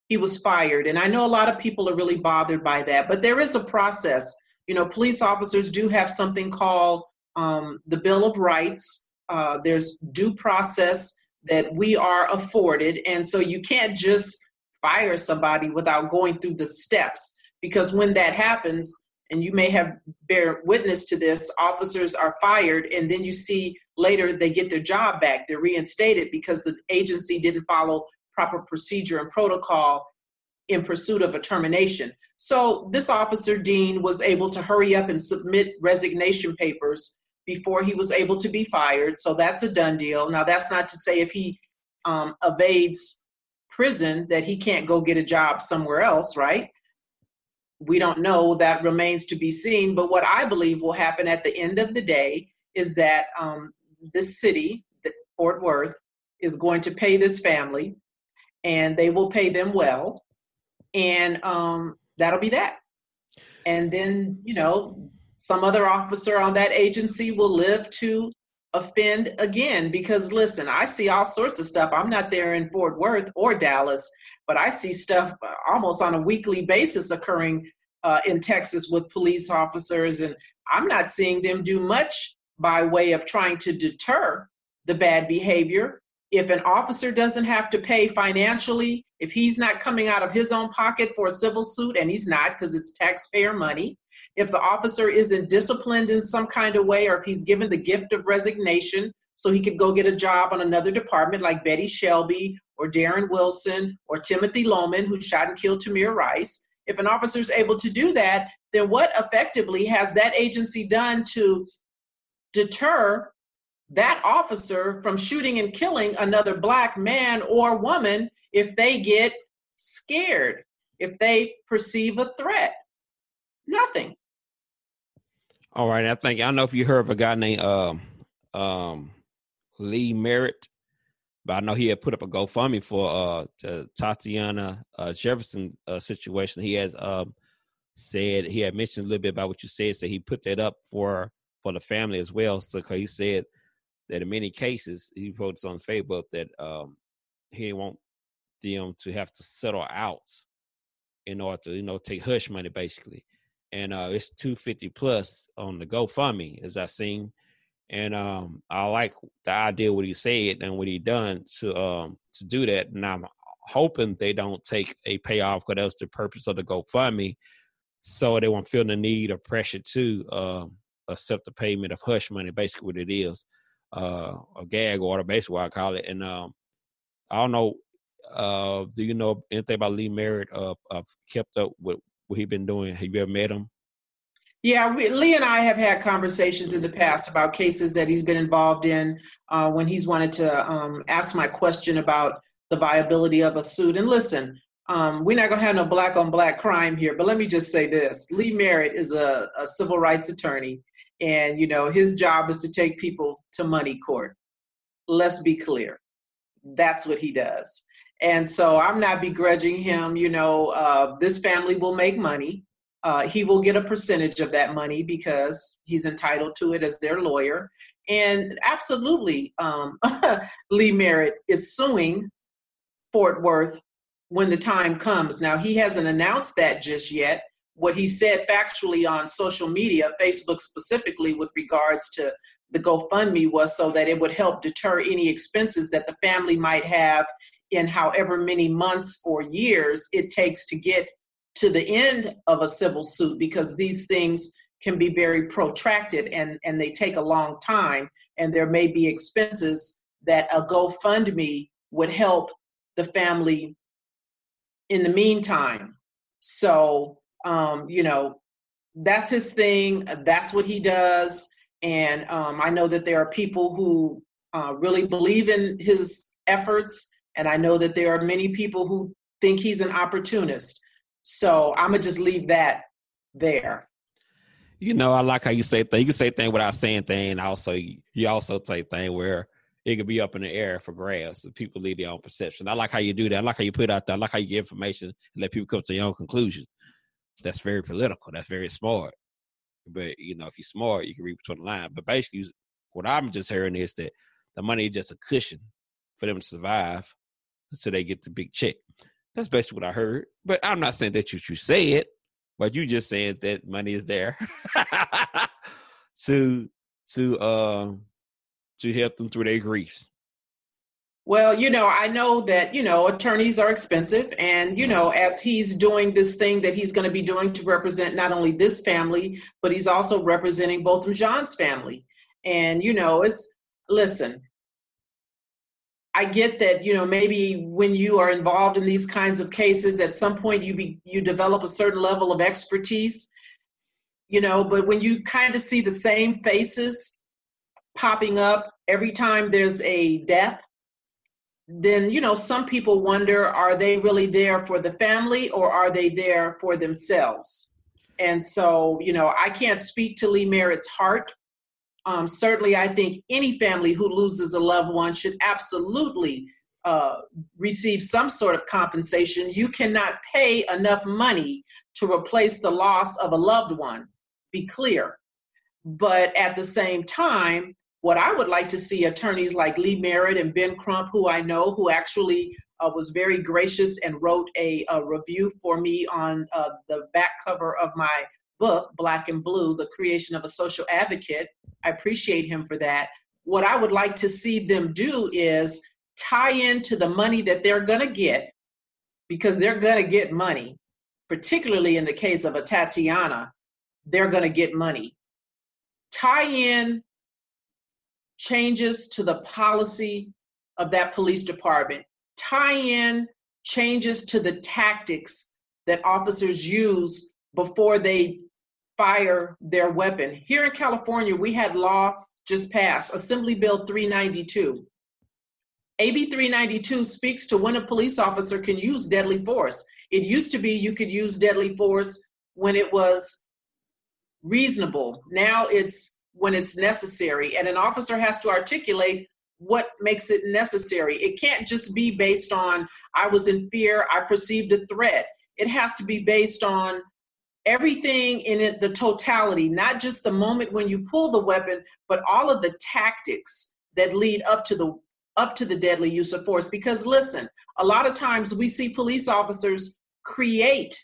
he was fired. And I know a lot of people are really bothered by that, but there is a process. You know, police officers do have something called um, the Bill of Rights. Uh, there's due process that we are afforded. And so you can't just fire somebody without going through the steps because when that happens and you may have bear witness to this officers are fired and then you see later they get their job back they're reinstated because the agency didn't follow proper procedure and protocol in pursuit of a termination so this officer dean was able to hurry up and submit resignation papers before he was able to be fired so that's a done deal now that's not to say if he um, evades prison that he can't go get a job somewhere else, right? We don't know. That remains to be seen. But what I believe will happen at the end of the day is that um, this city, Fort Worth, is going to pay this family and they will pay them well. And um, that'll be that. And then, you know, some other officer on that agency will live to offend again because listen i see all sorts of stuff i'm not there in fort worth or dallas but i see stuff uh, almost on a weekly basis occurring uh, in texas with police officers and i'm not seeing them do much by way of trying to deter the bad behavior if an officer doesn't have to pay financially if he's not coming out of his own pocket for a civil suit and he's not because it's taxpayer money if the officer isn't disciplined in some kind of way, or if he's given the gift of resignation so he could go get a job on another department like Betty Shelby or Darren Wilson or Timothy Loehmann, who shot and killed Tamir Rice. If an officer is able to do that, then what effectively has that agency done to deter that officer from shooting and killing another black man or woman if they get scared, if they perceive a threat? Nothing. All right, I think I don't know if you heard of a guy named um um Lee Merritt, but I know he had put up a GoFundMe for uh Tatiana uh, Jefferson uh, situation. He has um said he had mentioned a little bit about what you said, so he put that up for for the family as well. So he said that in many cases he posted on Facebook that um he want them to have to settle out in order to you know take hush money basically and uh, it's 250 plus on the GoFundMe as I seen. And um, I like the idea what he said and what he done to um to do that. And I'm hoping they don't take a payoff because that was the purpose of the GoFundMe, so they won't feel the need or pressure to uh, accept the payment of hush money. Basically, what it is, uh, a gag order, basically what I call it. And um, I don't know. Uh, do you know anything about Lee Merritt? Uh, I've kept up with what he's been doing? Have you ever met him? Yeah, we, Lee and I have had conversations in the past about cases that he's been involved in uh, when he's wanted to um, ask my question about the viability of a suit. And listen, um, we're not going to have no black on black crime here, but let me just say this Lee Merritt is a, a civil rights attorney, and you know his job is to take people to money court. Let's be clear, that's what he does. And so I'm not begrudging him. You know, uh, this family will make money. Uh, he will get a percentage of that money because he's entitled to it as their lawyer. And absolutely, um, Lee Merritt is suing Fort Worth when the time comes. Now, he hasn't announced that just yet, what he said factually on social media, Facebook specifically, with regards to the GoFundMe, was so that it would help deter any expenses that the family might have in however many months or years it takes to get to the end of a civil suit because these things can be very protracted and, and they take a long time and there may be expenses that a GoFundMe would help the family in the meantime. So, um, you know, that's his thing. That's what he does. And um, I know that there are people who uh, really believe in his efforts. And I know that there are many people who think he's an opportunist. So I'm going to just leave that there. You know, I like how you say things. You can say things without saying things. Also, you also say things where it could be up in the air for grabs. People leave their own perception. I like how you do that. I like how you put out there. I like how you get information and let people come to their own conclusion. That's very political. That's very smart. But you know, if you're smart, you can read between the lines. But basically, what I'm just hearing is that the money is just a cushion for them to survive until they get the big check. That's basically what I heard. But I'm not saying that you should say it, but you just saying that money is there to to um to help them through their grief? Well, you know, I know that, you know, attorneys are expensive. And, you know, as he's doing this thing that he's going to be doing to represent not only this family, but he's also representing Botham Jean's family. And, you know, it's, listen, I get that, you know, maybe when you are involved in these kinds of cases, at some point you be, you develop a certain level of expertise, you know, but when you kind of see the same faces popping up every time there's a death, then you know some people wonder are they really there for the family or are they there for themselves? And so you know i can't speak to lee merritt's heart. Um, certainly i think any family who loses a loved one should absolutely uh, receive some sort of compensation. You cannot pay enough money to replace the loss of a loved one. Be clear. But at the same time what I would like to see attorneys like Lee Merritt and Ben Crump, who I know, who actually uh, was very gracious and wrote a, a review for me on uh, the back cover of my book, Black and Blue The Creation of a Social Advocate. I appreciate him for that. What I would like to see them do is tie into the money that they're going to get, because they're going to get money, particularly in the case of a Tatiana, they're going to get money. Tie in changes to the policy of that police department, tie in changes to the tactics that officers use before they fire their weapon. Here in California, we had law just passed, Assembly Bill 392. AB 392 speaks to when a police officer can use deadly force. It used to be you could use deadly force when it was reasonable. Now it's when it's necessary. And an officer has to articulate what makes it necessary. It can't just be based on, I was in fear, I perceived a threat. It has to be based on everything in it, the totality, not just the moment when you pull the weapon, but all of the tactics that lead up to the up to the deadly use of force because listen a lot of times we see police officers create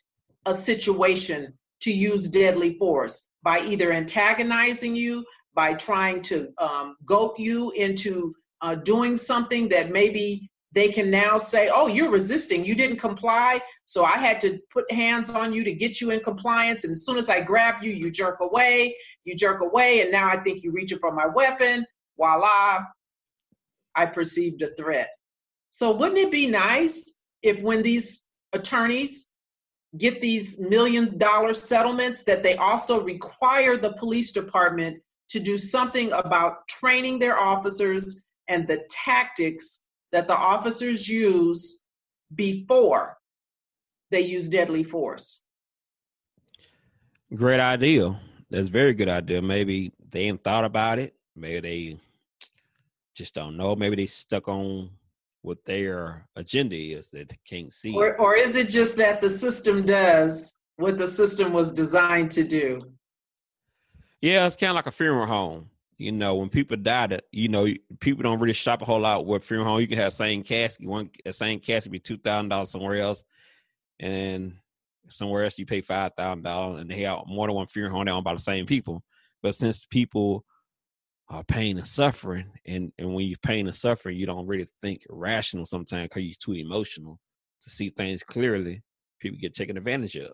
a situation to use deadly force by either antagonizing you, by trying to um, goat you into uh, doing something that maybe they can now say, oh, you're resisting, you didn't comply, so I had to put hands on you to get you in compliance. And as soon as I grab you, you jerk away, you jerk away, and now I think you're reaching for my weapon. Voila, I perceived a threat. So wouldn't it be nice if when these attorneys get these million dollar settlements that they also require the police department to do something about training their officers and the tactics that the officers use before they use deadly force. Great idea. That's very good idea. Maybe they ain't thought about it. Maybe they just don't know. Maybe they stuck on what their agenda is that they can't see. Or, or is it just that the system does what the system was designed to do? Yeah, it's kind of like a funeral home. You know, when people die, that you know, people don't really shop a whole lot with funeral home. You can have same casket, one same casket be two thousand dollars somewhere else, and Somewhere else you pay five thousand dollars, and they have more than one funeral home owned by the same people. But since people are pain and suffering, and and when you're pain and suffering, you don't really think rational sometimes because you're too emotional to see things clearly. People get taken advantage of.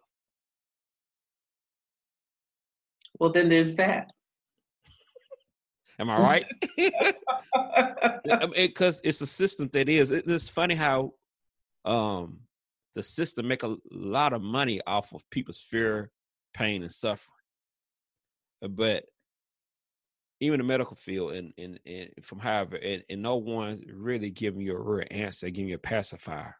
Well, then there's that. Am I right? Because it's a system that is. It's funny how um, the system make a lot of money off of people's fear, pain, and suffering. But even the medical field and and, and from however and, and no one really giving you a real answer, giving you a pacifier.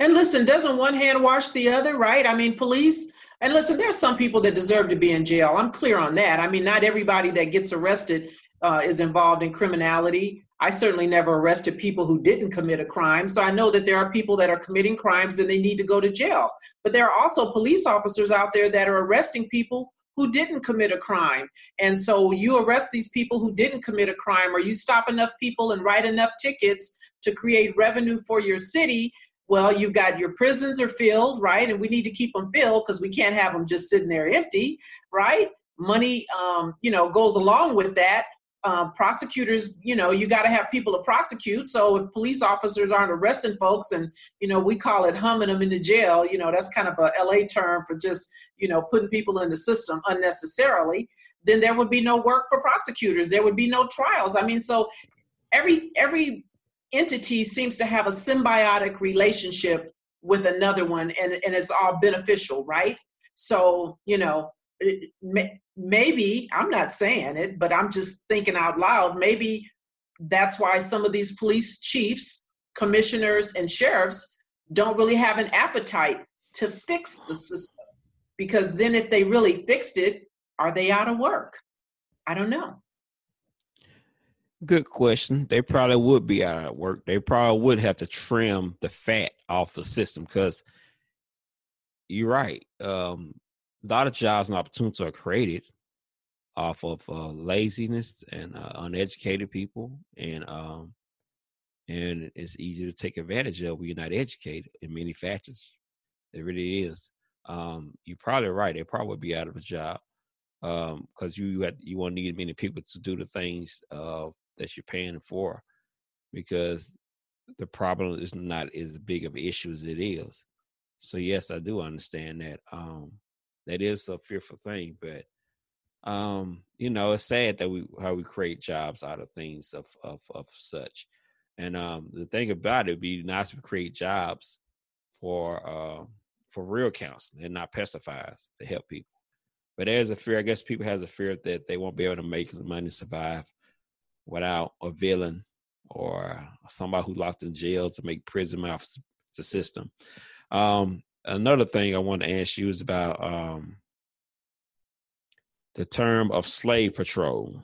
And listen, doesn't one hand wash the other, right? I mean, police and listen, there are some people that deserve to be in jail. I'm clear on that. I mean, not everybody that gets arrested uh, is involved in criminality. I certainly never arrested people who didn't commit a crime. So I know that there are people that are committing crimes and they need to go to jail. But there are also police officers out there that are arresting people who didn't commit a crime. And so you arrest these people who didn't commit a crime, or you stop enough people and write enough tickets to create revenue for your city well, you've got your prisons are filled, right? And we need to keep them filled because we can't have them just sitting there empty, right? Money, um, you know, goes along with that. Uh, prosecutors, you know, you got to have people to prosecute. So if police officers aren't arresting folks, and you know, we call it humming them into jail. You know, that's kind of a LA term for just you know putting people in the system unnecessarily. Then there would be no work for prosecutors. There would be no trials. I mean, so every every entity seems to have a symbiotic relationship with another one and, and it's all beneficial, right? So, you know, maybe, I'm not saying it, but I'm just thinking out loud, maybe that's why some of these police chiefs, commissioners, and sheriffs don't really have an appetite to fix the system. Because then, if they really fixed it, are they out of work? I don't know. Good question. They probably would be out of work. They probably would have to trim the fat off the system because you're right. Um, a lot of jobs and opportunities are created off of uh, laziness and uh, uneducated people, and um, and it's easy to take advantage of when you're not educated in many factors. It really is. Um, you're probably right. They probably be out of a job because um, you had you won't need many people to do the things uh, that you're paying for because the problem is not as big of an issue as it is. So yes, I do understand that. Um, that is a fearful thing, but um, you know, it's sad that we how we create jobs out of things of of of such. And um, the thing about it would be nice to create jobs for uh, for real counseling and not pacifiers to help people. But there's a fear. I guess people has a fear that they won't be able to make the money survive without a villain or somebody who locked in jail to make prison off the system. Um, another thing I want to ask you is about um, the term of slave patrol,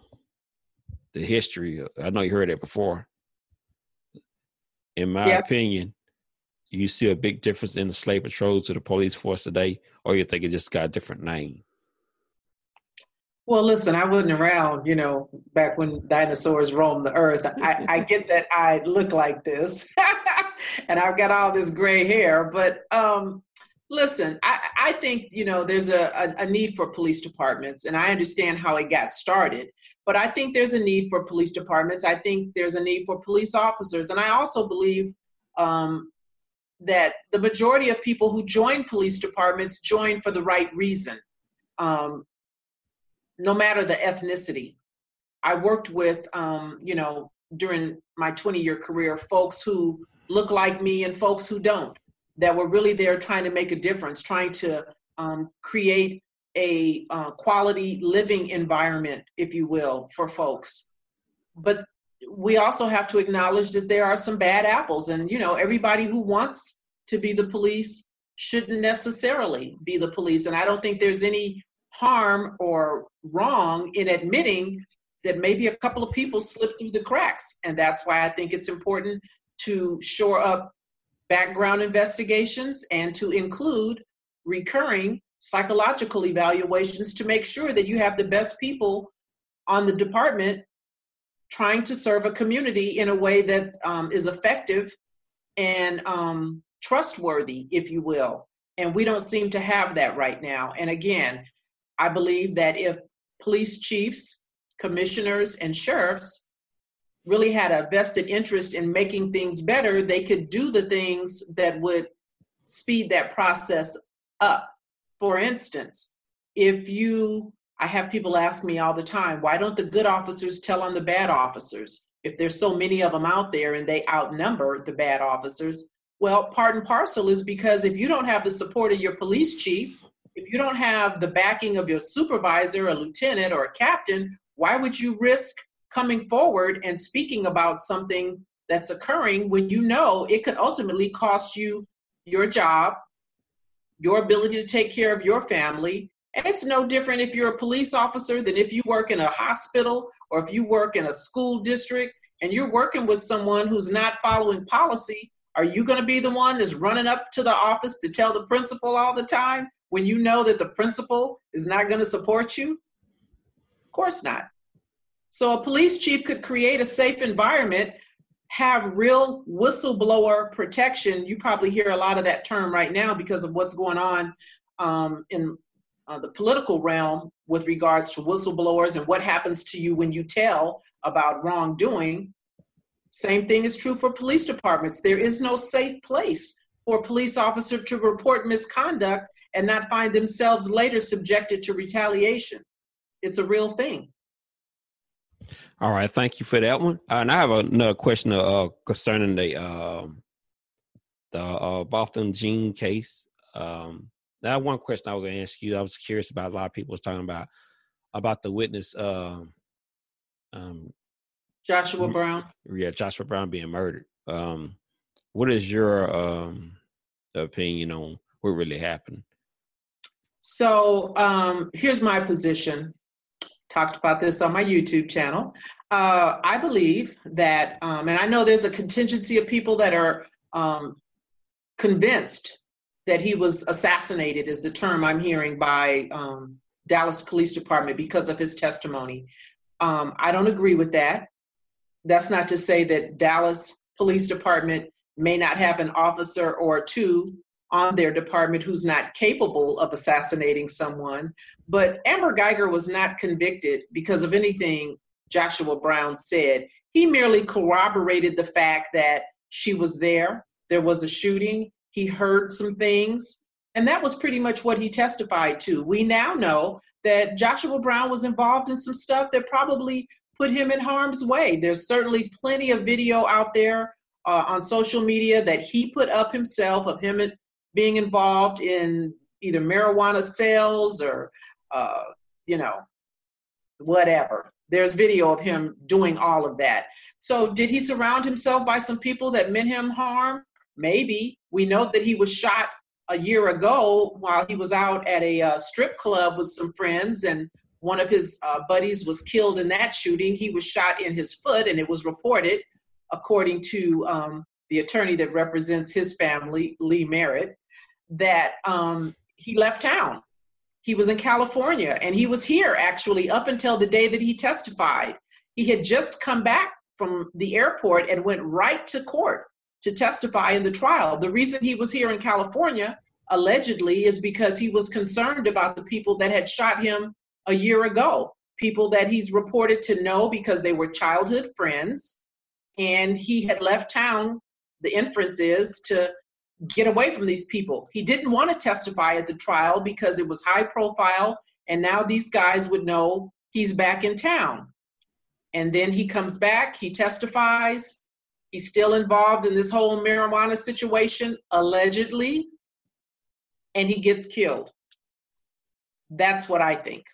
the history. I know you heard it before. In my yes. opinion, you see a big difference in the slave patrol to the police force today, or you think it just got a different name? Well, listen, I wasn't around, you know, back when dinosaurs roamed the earth. I, I get that I look like this and I've got all this gray hair, but um, listen, I, I think, you know, there's a, a, a need for police departments and I understand how it got started, but I think there's a need for police departments. I think there's a need for police officers. And I also believe um, that the majority of people who join police departments join for the right reason. Um, no matter the ethnicity. I worked with, um, you know, during my 20 year career, folks who look like me and folks who don't, that were really there trying to make a difference, trying to um, create a uh, quality living environment, if you will, for folks. But we also have to acknowledge that there are some bad apples, and you know, everybody who wants to be the police shouldn't necessarily be the police. And I don't think there's any harm or wrong in admitting that maybe a couple of people slipped through the cracks. And that's why I think it's important to shore up background investigations and to include recurring psychological evaluations to make sure that you have the best people on the department trying to serve a community in a way that um, is effective and um, trustworthy, if you will. And we don't seem to have that right now. And again, I believe that if police chiefs, commissioners, and sheriffs really had a vested interest in making things better, they could do the things that would speed that process up. For instance, if you, I have people ask me all the time, why don't the good officers tell on the bad officers? If there's so many of them out there and they outnumber the bad officers, well, part and parcel is because if you don't have the support of your police chief, if you don't have the backing of your supervisor, a lieutenant, or a captain, why would you risk coming forward and speaking about something that's occurring when you know it could ultimately cost you your job, your ability to take care of your family. It's no different if you're a police officer than if you work in a hospital or if you work in a school district and you're working with someone who's not following policy. Are you going to be the one that's running up to the office to tell the principal all the time when you know that the principal is not going to support you? Of course not. So a police chief could create a safe environment, have real whistleblower protection. You probably hear a lot of that term right now because of what's going on um, in uh, the political realm with regards to whistleblowers and what happens to you when you tell about wrongdoing. Same thing is true for police departments. There is no safe place for a police officer to report misconduct and not find themselves later subjected to retaliation. It's a real thing. All right, thank you for that one. Uh, and I have another question uh, concerning the uh, the uh, Botham Jean case. Um, now, one question I was going to ask you. I was curious about. A lot of people was talking about about the witness, um, um, Joshua Brown. Yeah, Joshua Brown being murdered. Um, what is your um, opinion on what really happened? So um, here's my position talked about this on my YouTube channel. Uh, I believe that, um, and I know there's a contingency of people that are um, convinced that he was assassinated, is the term I'm hearing by um, Dallas Police Department because of his testimony. Um, I don't agree with that. That's not to say that Dallas Police Department may not have an officer or two on their department who's not capable of assassinating someone. But Amber Geiger was not convicted because of anything Joshua Brown said. He merely corroborated the fact that she was there, there was a shooting, he heard some things, and that was pretty much what he testified to. We now know that Joshua Brown was involved in some stuff that probably put him in harm's way. There's certainly plenty of video out there uh, on social media that he put up himself of him being involved in either marijuana sales or, uh, you know, whatever. There's video of him doing all of that. So, did he surround himself by some people that meant him harm? Maybe. We know that he was shot a year ago while he was out at a uh, strip club with some friends, and one of his uh, buddies was killed in that shooting. He was shot in his foot, and it was reported, according to um, the attorney that represents his family, Lee Merritt, that um, he left town. He was in California and he was here actually up until the day that he testified. He had just come back from the airport and went right to court to testify in the trial. The reason he was here in California, allegedly, is because he was concerned about the people that had shot him a year ago, people that he's reported to know because they were childhood friends. And he had left town, the inference is, to get away from these people. He didn't want to testify at the trial because it was high profile, and now these guys would know he's back in town. And then he comes back, he testifies, he's still involved in this whole marijuana situation, allegedly, and he gets killed. That's what I think.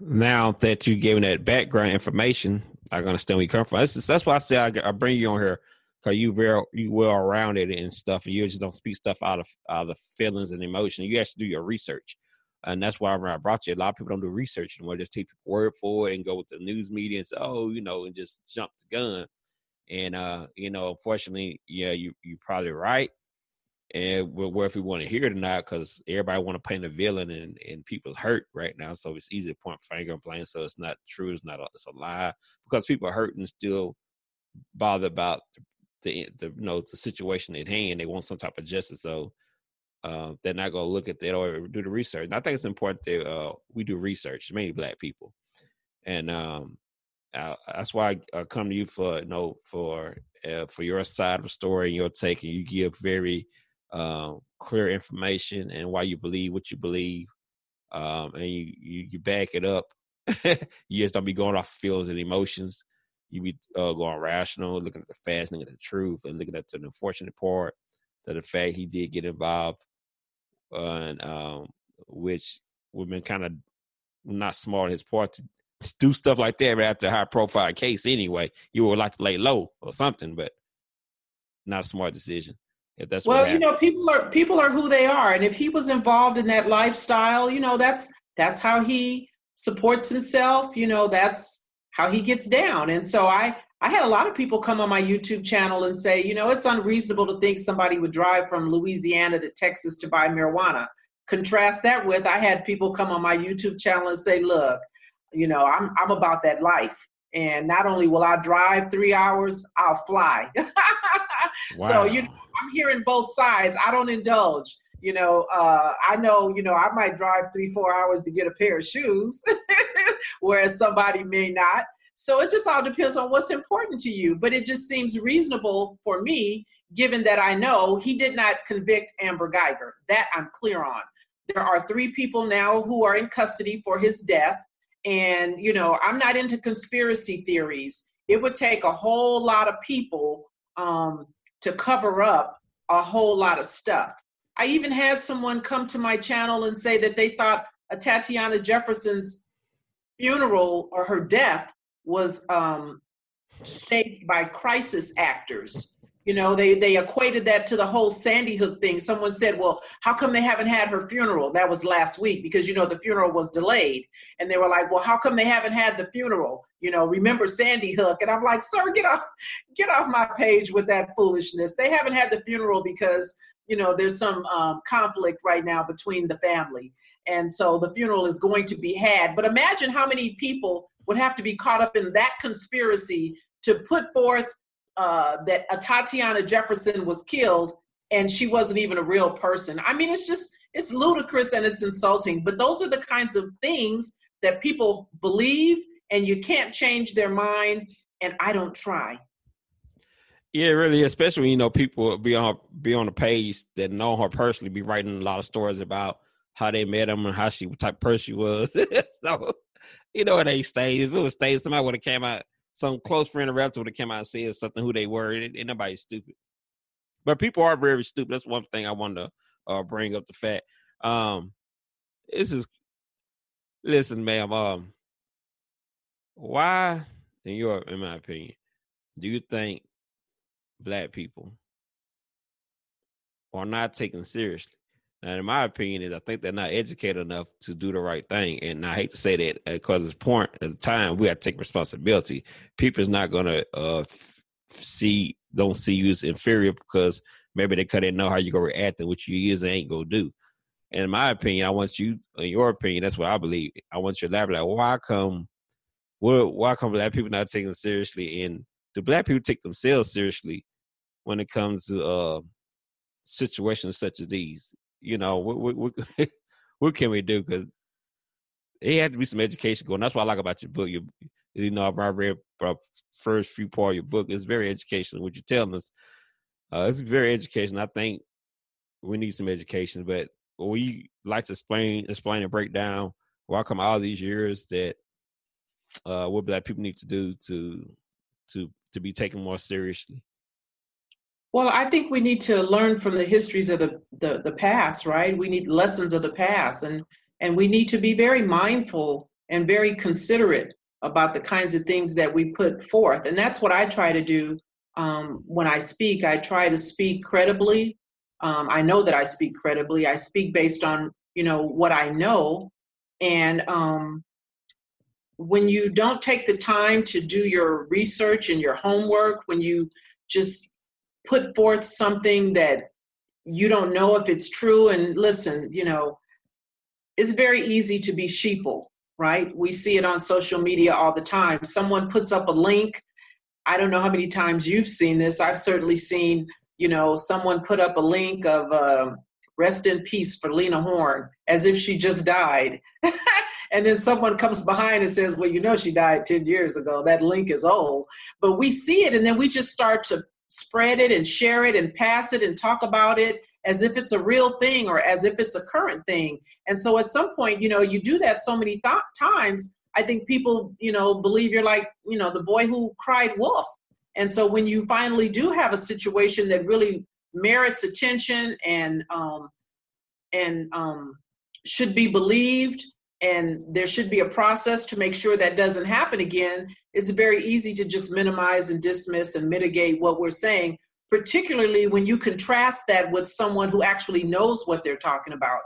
Now that you gave that background information, I understand where you come from. That's, that's why I say I, I bring you on here because you very you well around it and stuff, and you just don't speak stuff out of out of feelings and emotion. You actually do your research, and that's why I brought you. A lot of people don't do research anymore; just take word for it and go with the news media and say, "Oh, you know," and just jump the gun. And uh, you know, unfortunately, yeah, you you probably right. And where if we want to hear it or not, because everybody want to paint a villain and, and people's hurt right now, so it's easy to point finger and blame. So it's not true. It's not. A, it's a lie because people are hurting and still bothered about the, the you know the situation at hand. They want some type of justice, so uh, they're not going to look at that or do the research. And I think it's important that uh, we do research, mainly Black people, and um, I, that's why I, I, come to you for you know for uh, for your side of the story and your take, and you give very uh, clear information and why you believe what you believe, um, and you, you, you back it up. you just don't be going off feelings and emotions. You be uh, going rational, looking at the facts, looking at the truth, and looking at the unfortunate part that the fact he did get involved, and um, which would have been kind of not smart on his part to do stuff like that but after a high profile case anyway. You would like to lay low or something, but not a smart decision. If that's well, you know, people are people are who they are, and if he was involved in that lifestyle, you know, that's that's how he supports himself. You know, that's how he gets down. And so I I had a lot of people come on my YouTube channel and say, you know, it's unreasonable to think somebody would drive from Louisiana to Texas to buy marijuana. Contrast that with I had people come on my YouTube channel and say, look, you know, I'm I'm about that life. And not only will I drive three hours, I'll fly. wow. So you know, I'm hearing both sides. I don't indulge. You know, uh, I know, you know, I might drive three, four hours to get a pair of shoes, whereas somebody may not. So it just all depends on what's important to you. But it just seems reasonable for me, given that I know he did not convict Amber Guyger. That I'm clear on. There are three people now who are in custody for his death. And, you know, I'm not into conspiracy theories. It would take a whole lot of people um, to cover up a whole lot of stuff. I even had someone come to my channel and say that they thought Atatiana Jefferson's funeral or her death was um, staged by crisis actors. You know, they they equated that to the whole Sandy Hook thing. Someone said, "Well, how come they haven't had her funeral?" That was last week because you know the funeral was delayed, and they were like, "Well, how come they haven't had the funeral?" You know, remember Sandy Hook? And I'm like, "Sir, get off, get off my page with that foolishness. They haven't had the funeral because you know there's some um, conflict right now between the family, and so the funeral is going to be had. But imagine how many people would have to be caught up in that conspiracy to put forth uh, that Atatiana Jefferson was killed and she wasn't even a real person. I mean, it's just it's ludicrous and it's insulting. But those are the kinds of things that people believe, and you can't change their mind. And I don't try. Yeah, really, especially you know people be on be on the page that know her personally, be writing a lot of stories about how they met him and how she what type person she was. so you know, it ain't stayed. If it was stayed, somebody would have came out some close friend of relative would have came out and said something who they were. And, and nobody's stupid. But people are very stupid. That's one thing I wanted to uh, bring up the fact. Um, this is listen, ma'am. Um, why, in your, in my opinion, do you think black people are not taken seriously? Now, in my opinion, is I think they're not educated enough to do the right thing. And I hate to say that because it's point at the time we have to take responsibility. People's not gonna uh, see don't see you as inferior because maybe they couldn't know how you gonna react and what you is and ain't gonna do. And in my opinion, I want you, in your opinion, that's what I believe. I want you to elaborate. Like, why come, why come black people not taking seriously? And do black people take themselves seriously when it comes to uh, situations such as these? You know, what what what, can we do? Because it had to be some education going. That's what I like about your book. You you know, I read the first few part of your book. It's very educational. What you're telling us, uh, it's very educational. I think we need some education, but we like to explain, explain and break down why come all these years that uh, what black people need to do to to to be taken more seriously. Well, I think we need to learn from the histories of the, the, the past, right? We need lessons of the past, and and we need to be very mindful and very considerate about the kinds of things that we put forth. And that's what I try to do um, when I speak. I try to speak credibly. Um, I know that I speak credibly. I speak based on you know what I know, and um, when you don't take the time to do your research and your homework, when you just put forth something that you don't know if it's true and listen you know it's very easy to be sheeple right we see it on social media all the time someone puts up a link I don't know how many times you've seen this. I've certainly seen, you know, someone put up a link of uh, rest in peace for Lena Horne as if she just died. and then someone comes behind and says, well, you know, she died 10 years ago. That link is old. But we see it and then we just start to spread it and share it and pass it and talk about it as if it's a real thing or as if it's a current thing. And so at some point, you know, you do that so many th- times I think people, you know, believe you're like, you know, the boy who cried wolf. And so when you finally do have a situation that really merits attention and um, and um, should be believed, and there should be a process to make sure that doesn't happen again, it's very easy to just minimize and dismiss and mitigate what we're saying, particularly when you contrast that with someone who actually knows what they're talking about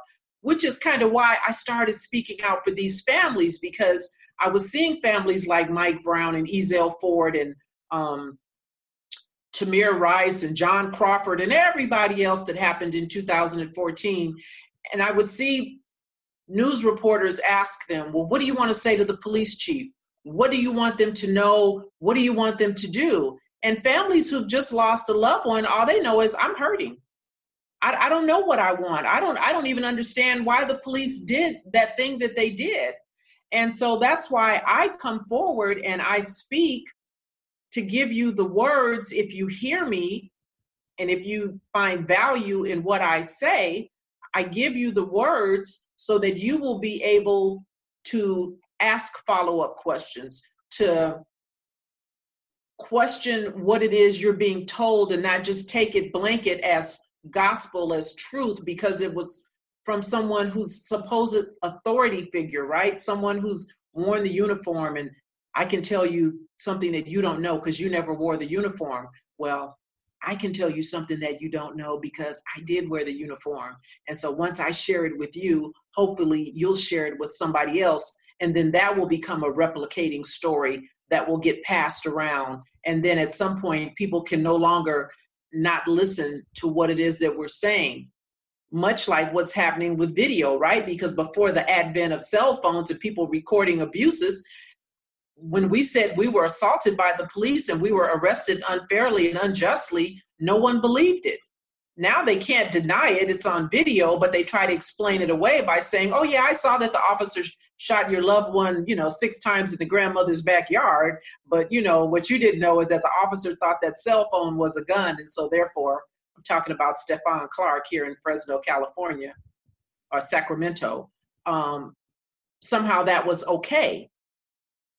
which is kind of why I started speaking out for these families because I was seeing families like Mike Brown and Ezell Ford and um, Tamir Rice and John Crawford and everybody else that happened in 2014. And I would see news reporters ask them, Well, what do you want to say to the police chief? What do you want them to know? What do you want them to do? And families who've just lost a loved one, all they know is, I'm hurting. I, I don't know what I want. I don't I don't even understand why the police did that thing that they did. And so that's why I come forward and I speak to give you the words if you hear me and if you find value in what I say, I give you the words so that you will be able to ask follow up questions, to question what it is you're being told and not just take it blanket as gospel as truth because it was from someone who's supposed authority figure, right? Someone who's worn the uniform and I can tell you something that you don't know because you never wore the uniform. Well, I can tell you something that you don't know because I did wear the uniform. And so once I share it with you, hopefully you'll share it with somebody else. And then that will become a replicating story that will get passed around. And then at some point, people can no longer not listen to what it is that we're saying much like what's happening with video right because before the advent of cell phones and people recording abuses when we said we were assaulted by the police and we were arrested unfairly and unjustly no one believed it. Now they can't deny it it's on video but they try to explain it away by saying oh yeah i saw that the officers shot your loved one you know six times in the grandmother's backyard but you know what you didn't know is that the officer thought that cell phone was a gun and so therefore i'm talking about stephon clark here in fresno california or sacramento. Um, somehow that was okay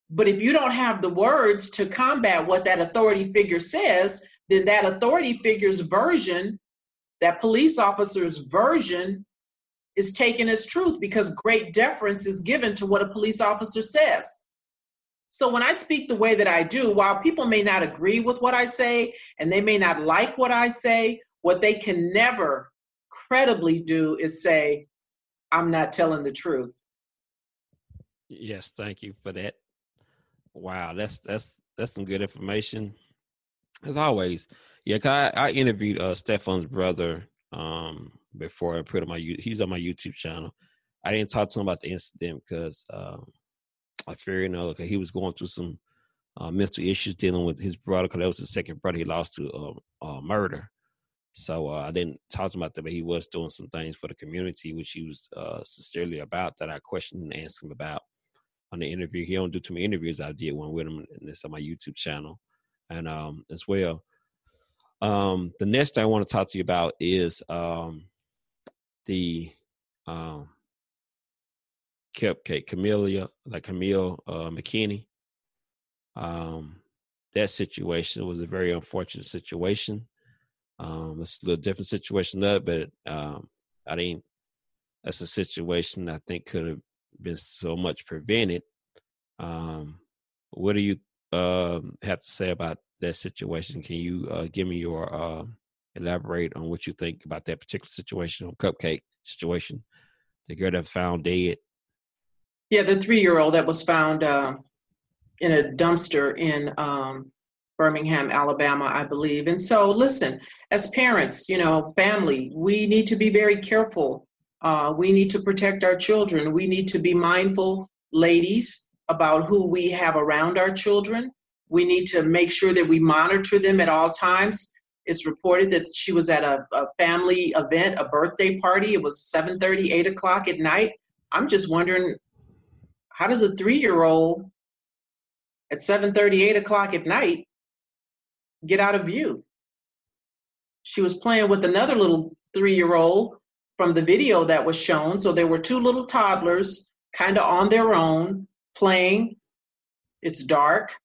but if you don't have the words to combat what that authority figure says then that authority figure's version that police officer's version is taken as truth because great deference is given to what a police officer says. So when I speak the way that I do, while people may not agree with what I say and they may not like what I say, what they can never credibly do is say, I'm not telling the truth. Yes, thank you for that. Wow, that's that's that's some good information. As always, yeah, I, I interviewed uh Stephon's brother um before I put on my he's on my YouTube channel. I didn't talk to him about the incident because um, I fear you know he was going through some uh, mental issues dealing with his brother because that was his second brother he lost to uh, murder. So uh, I didn't talk to him about that, but he was doing some things for the community, which he was uh, sincerely about that I questioned and asked him about on the interview. He don't do too many interviews. I did one with him, and it's on my YouTube channel, and um, as well. Um, the next thing I want to talk to you about is um, the um, cupcake Camellia, like Kamille uh, McKinney. Um, that situation was a very unfortunate situation. Um, it's a little different situation there, but um, I think that's a situation I think could have been so much prevented. Um, what do you uh, have to say about that situation? Can you uh, give me your uh, elaborate on what you think about that particular situation, on cupcake situation, the girl that found dead? Yeah, the three-year-old that was found uh, in a dumpster in um, Birmingham, Alabama, I believe. And so, listen, as parents, you know, family, we need to be very careful. Uh, we need to protect our children. We need to be mindful, ladies, about who we have around our children. We need to make sure that we monitor them at all times. It's reported that she was at a, a family event, a birthday party. It was 7:30, 8 o'clock at night. I'm just wondering, how does a three-year-old at 7:30, 8 o'clock at night get out of view? She was playing with another little three-year-old from the video that was shown. So there were two little toddlers, kind of on their own, playing. It's dark,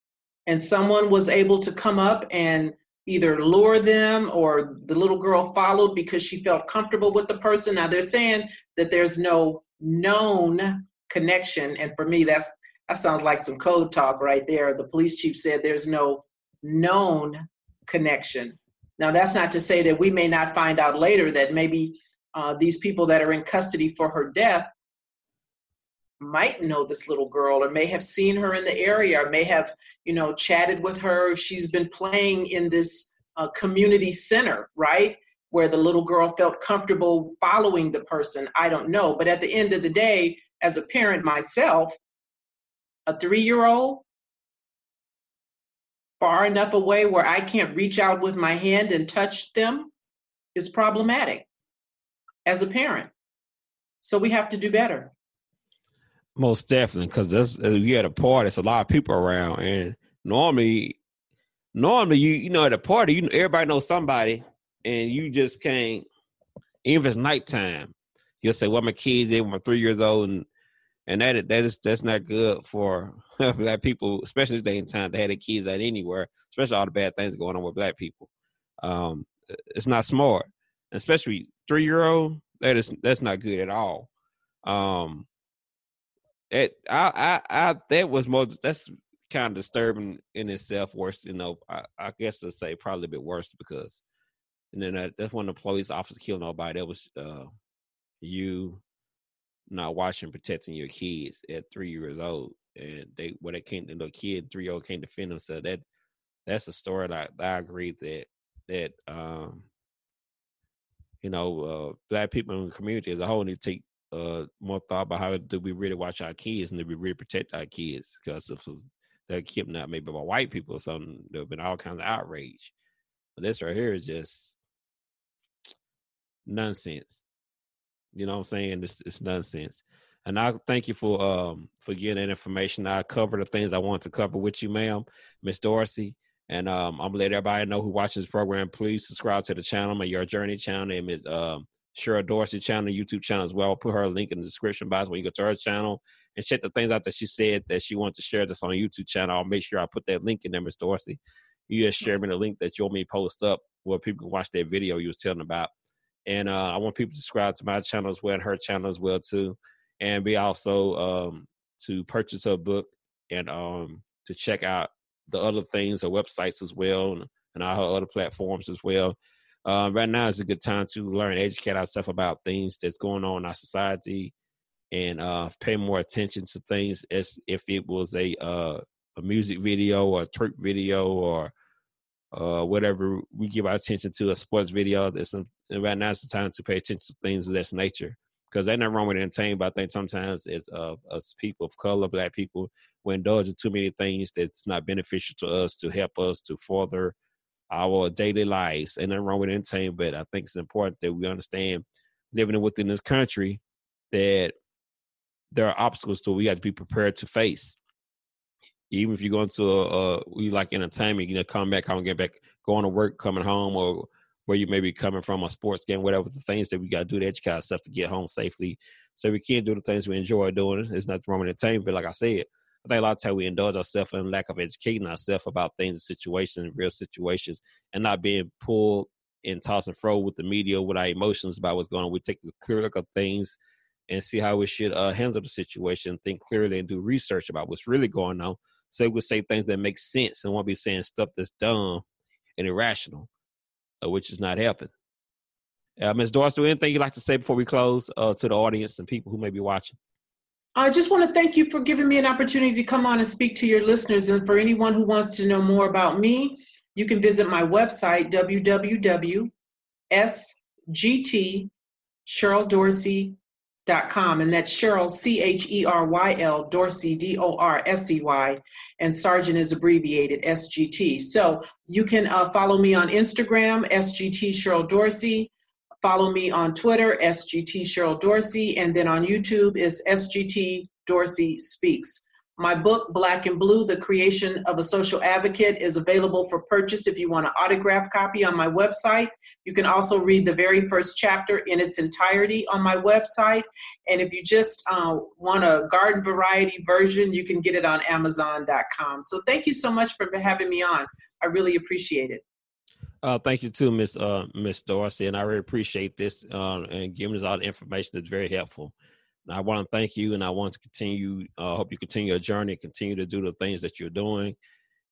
and someone was able to come up and either lure them or the little girl followed because she felt comfortable with the person. Now they're saying that there's no known connection, and for me, that's that sounds like some code talk right there. The police chief said there's no known connection. Now that's not to say that we may not find out later that maybe uh, these people that are in custody for her death might know this little girl or may have seen her in the area or may have you know chatted with her. She's been playing in this uh, community center right? Where the little girl felt comfortable following the person. I don't know. But at the end of the day as a parent myself a three year old far enough away where i can't reach out with my hand and touch them is problematic as a parent so we have to do better most definitely, because that's you at a party. It's a lot of people around, and normally, normally you you know at a party, you everybody knows somebody, and you just can't. Even if it's nighttime, you'll say, "Well, my kids, they were three years old," and and that that is that's not good for black people, especially this day and time. They had their kids out anywhere, especially all the bad things going on with black people. Um, it's not smart, especially three year old. That is that's not good at all. Um, it I I I that was more that's kind of disturbing in itself. Worse, you know, I, I guess to say probably a bit worse because, and then that, that's when the police officer killed nobody. That was uh you not watching protecting your kids at three years old, and they when they came, the kid three year old can't defend himself. That that's a story that I, I agree that that um you know uh black people in the community as a whole need to take uh, more thought about how do we really watch our kids and do we really protect our kids? Because if they're kidnapped maybe by white people or something, there have been all kinds of outrage. But this right here is just nonsense. You know what I'm saying? It's, it's nonsense. And I thank you for um for getting that information. I covered the things I want to cover with you, ma'am, Miss Dorsey. And um, I'm gonna let everybody know who watches this program. Please subscribe to the channel, my Your Journey channel. Name is um Cheryl Dorsey channel, YouTube channel as well. I'll put her link in the description box when you go to her channel and check the things out that she said that she wants to share this on YouTube channel. I'll make sure I put that link in there, Miss Dorsey. You just share me the link that you want me to post up where people can watch that video you was telling about. And uh, I want people to subscribe to my channel as well and her channel as well too. And be also um, to purchase her book and um, to check out the other things, her websites as well and, and other platforms as well uh, right now is a good time to learn, educate ourselves about things that's going on in our society, and uh, pay more attention to things as if it was a uh, a music video or a twerk video or uh, whatever we give our attention to a sports video. That's right now is the time to pay attention to things of this nature because ain't nothing wrong with entertainment. But I think sometimes as uh, us people of color, black people, we indulge in too many things that's not beneficial to us to help us to further our daily lives. And nothing wrong with entertainment, but I think it's important that we understand living within this country that there are obstacles to we have to be prepared to face. Even if you go into a, a we like entertainment, you know, come back home, get back, going to work, coming home, or where you may be coming from, a sports game, whatever the things that we got to do to educate ourselves to get home safely. So we can't do the things we enjoy doing. There's nothing wrong with entertainment, but like I said, I think a lot of times we indulge ourselves in lack of educating ourselves about things and situations, real situations, and not being pulled and tossed and fro with the media, with our emotions about what's going on. We take a clear look at things and see how we should uh, handle the situation, think clearly, and do research about what's really going on. So we say things that make sense and won't be saying stuff that's dumb and irrational, which is not helping. Uh, Ms. Dorsey, anything you'd like to say before we close uh, to the audience and people who may be watching? I just want to thank you for giving me an opportunity to come on and speak to your listeners. And for anyone who wants to know more about me, you can visit my website, www.sgtcheryldorsey.com. dot com. And that's cheryl c-h-e-r-y-l dorsey d-o-r-s-e-y and sergeant is abbreviated sgt so you can uh, follow me on instagram sgt cheryl dorsey. Follow me on twitter sgt cheryl dorsey. And then on youtube is sgt dorsey speaks my book, Black and Blue The Creation of a Social Advocate, is available for purchase if you want an autograph copy on my website. You can also read the very first chapter in its entirety on my website. And if you just uh, want a garden variety version, you can get it on Amazon.com. So thank you so much for having me on. I really appreciate it. Uh, thank you too, Miss uh, Miss Dorsey, and I really appreciate this uh, and giving us all the information that's very helpful. I want to thank you, and I want to continue. I uh, hope you continue your journey, continue to do the things that you're doing,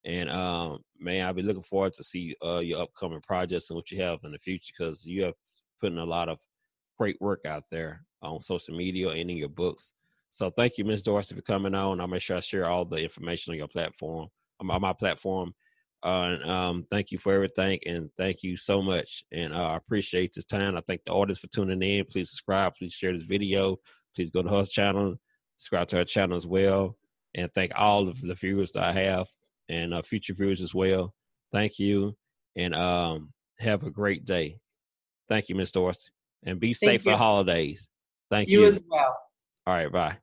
and um, man, I'll be looking forward to see uh, your upcoming projects and what you have in the future because you have putting a lot of great work out there on social media and in your books. So thank you, Ms. Dorsey, for coming on. I'll make sure I share all the information on your platform, on my platform. Uh, and, um, thank you for everything, and thank you so much. And uh, I appreciate this time. I thank the audience for tuning in. Please subscribe. Please share this video. Please go to her channel, subscribe to her channel as well, and thank all of the viewers that I have and uh, future viewers as well. Thank you, and um, have a great day. Thank you, Miss Dorsey, and be safe for holidays. Thank you. You as well. All right, bye.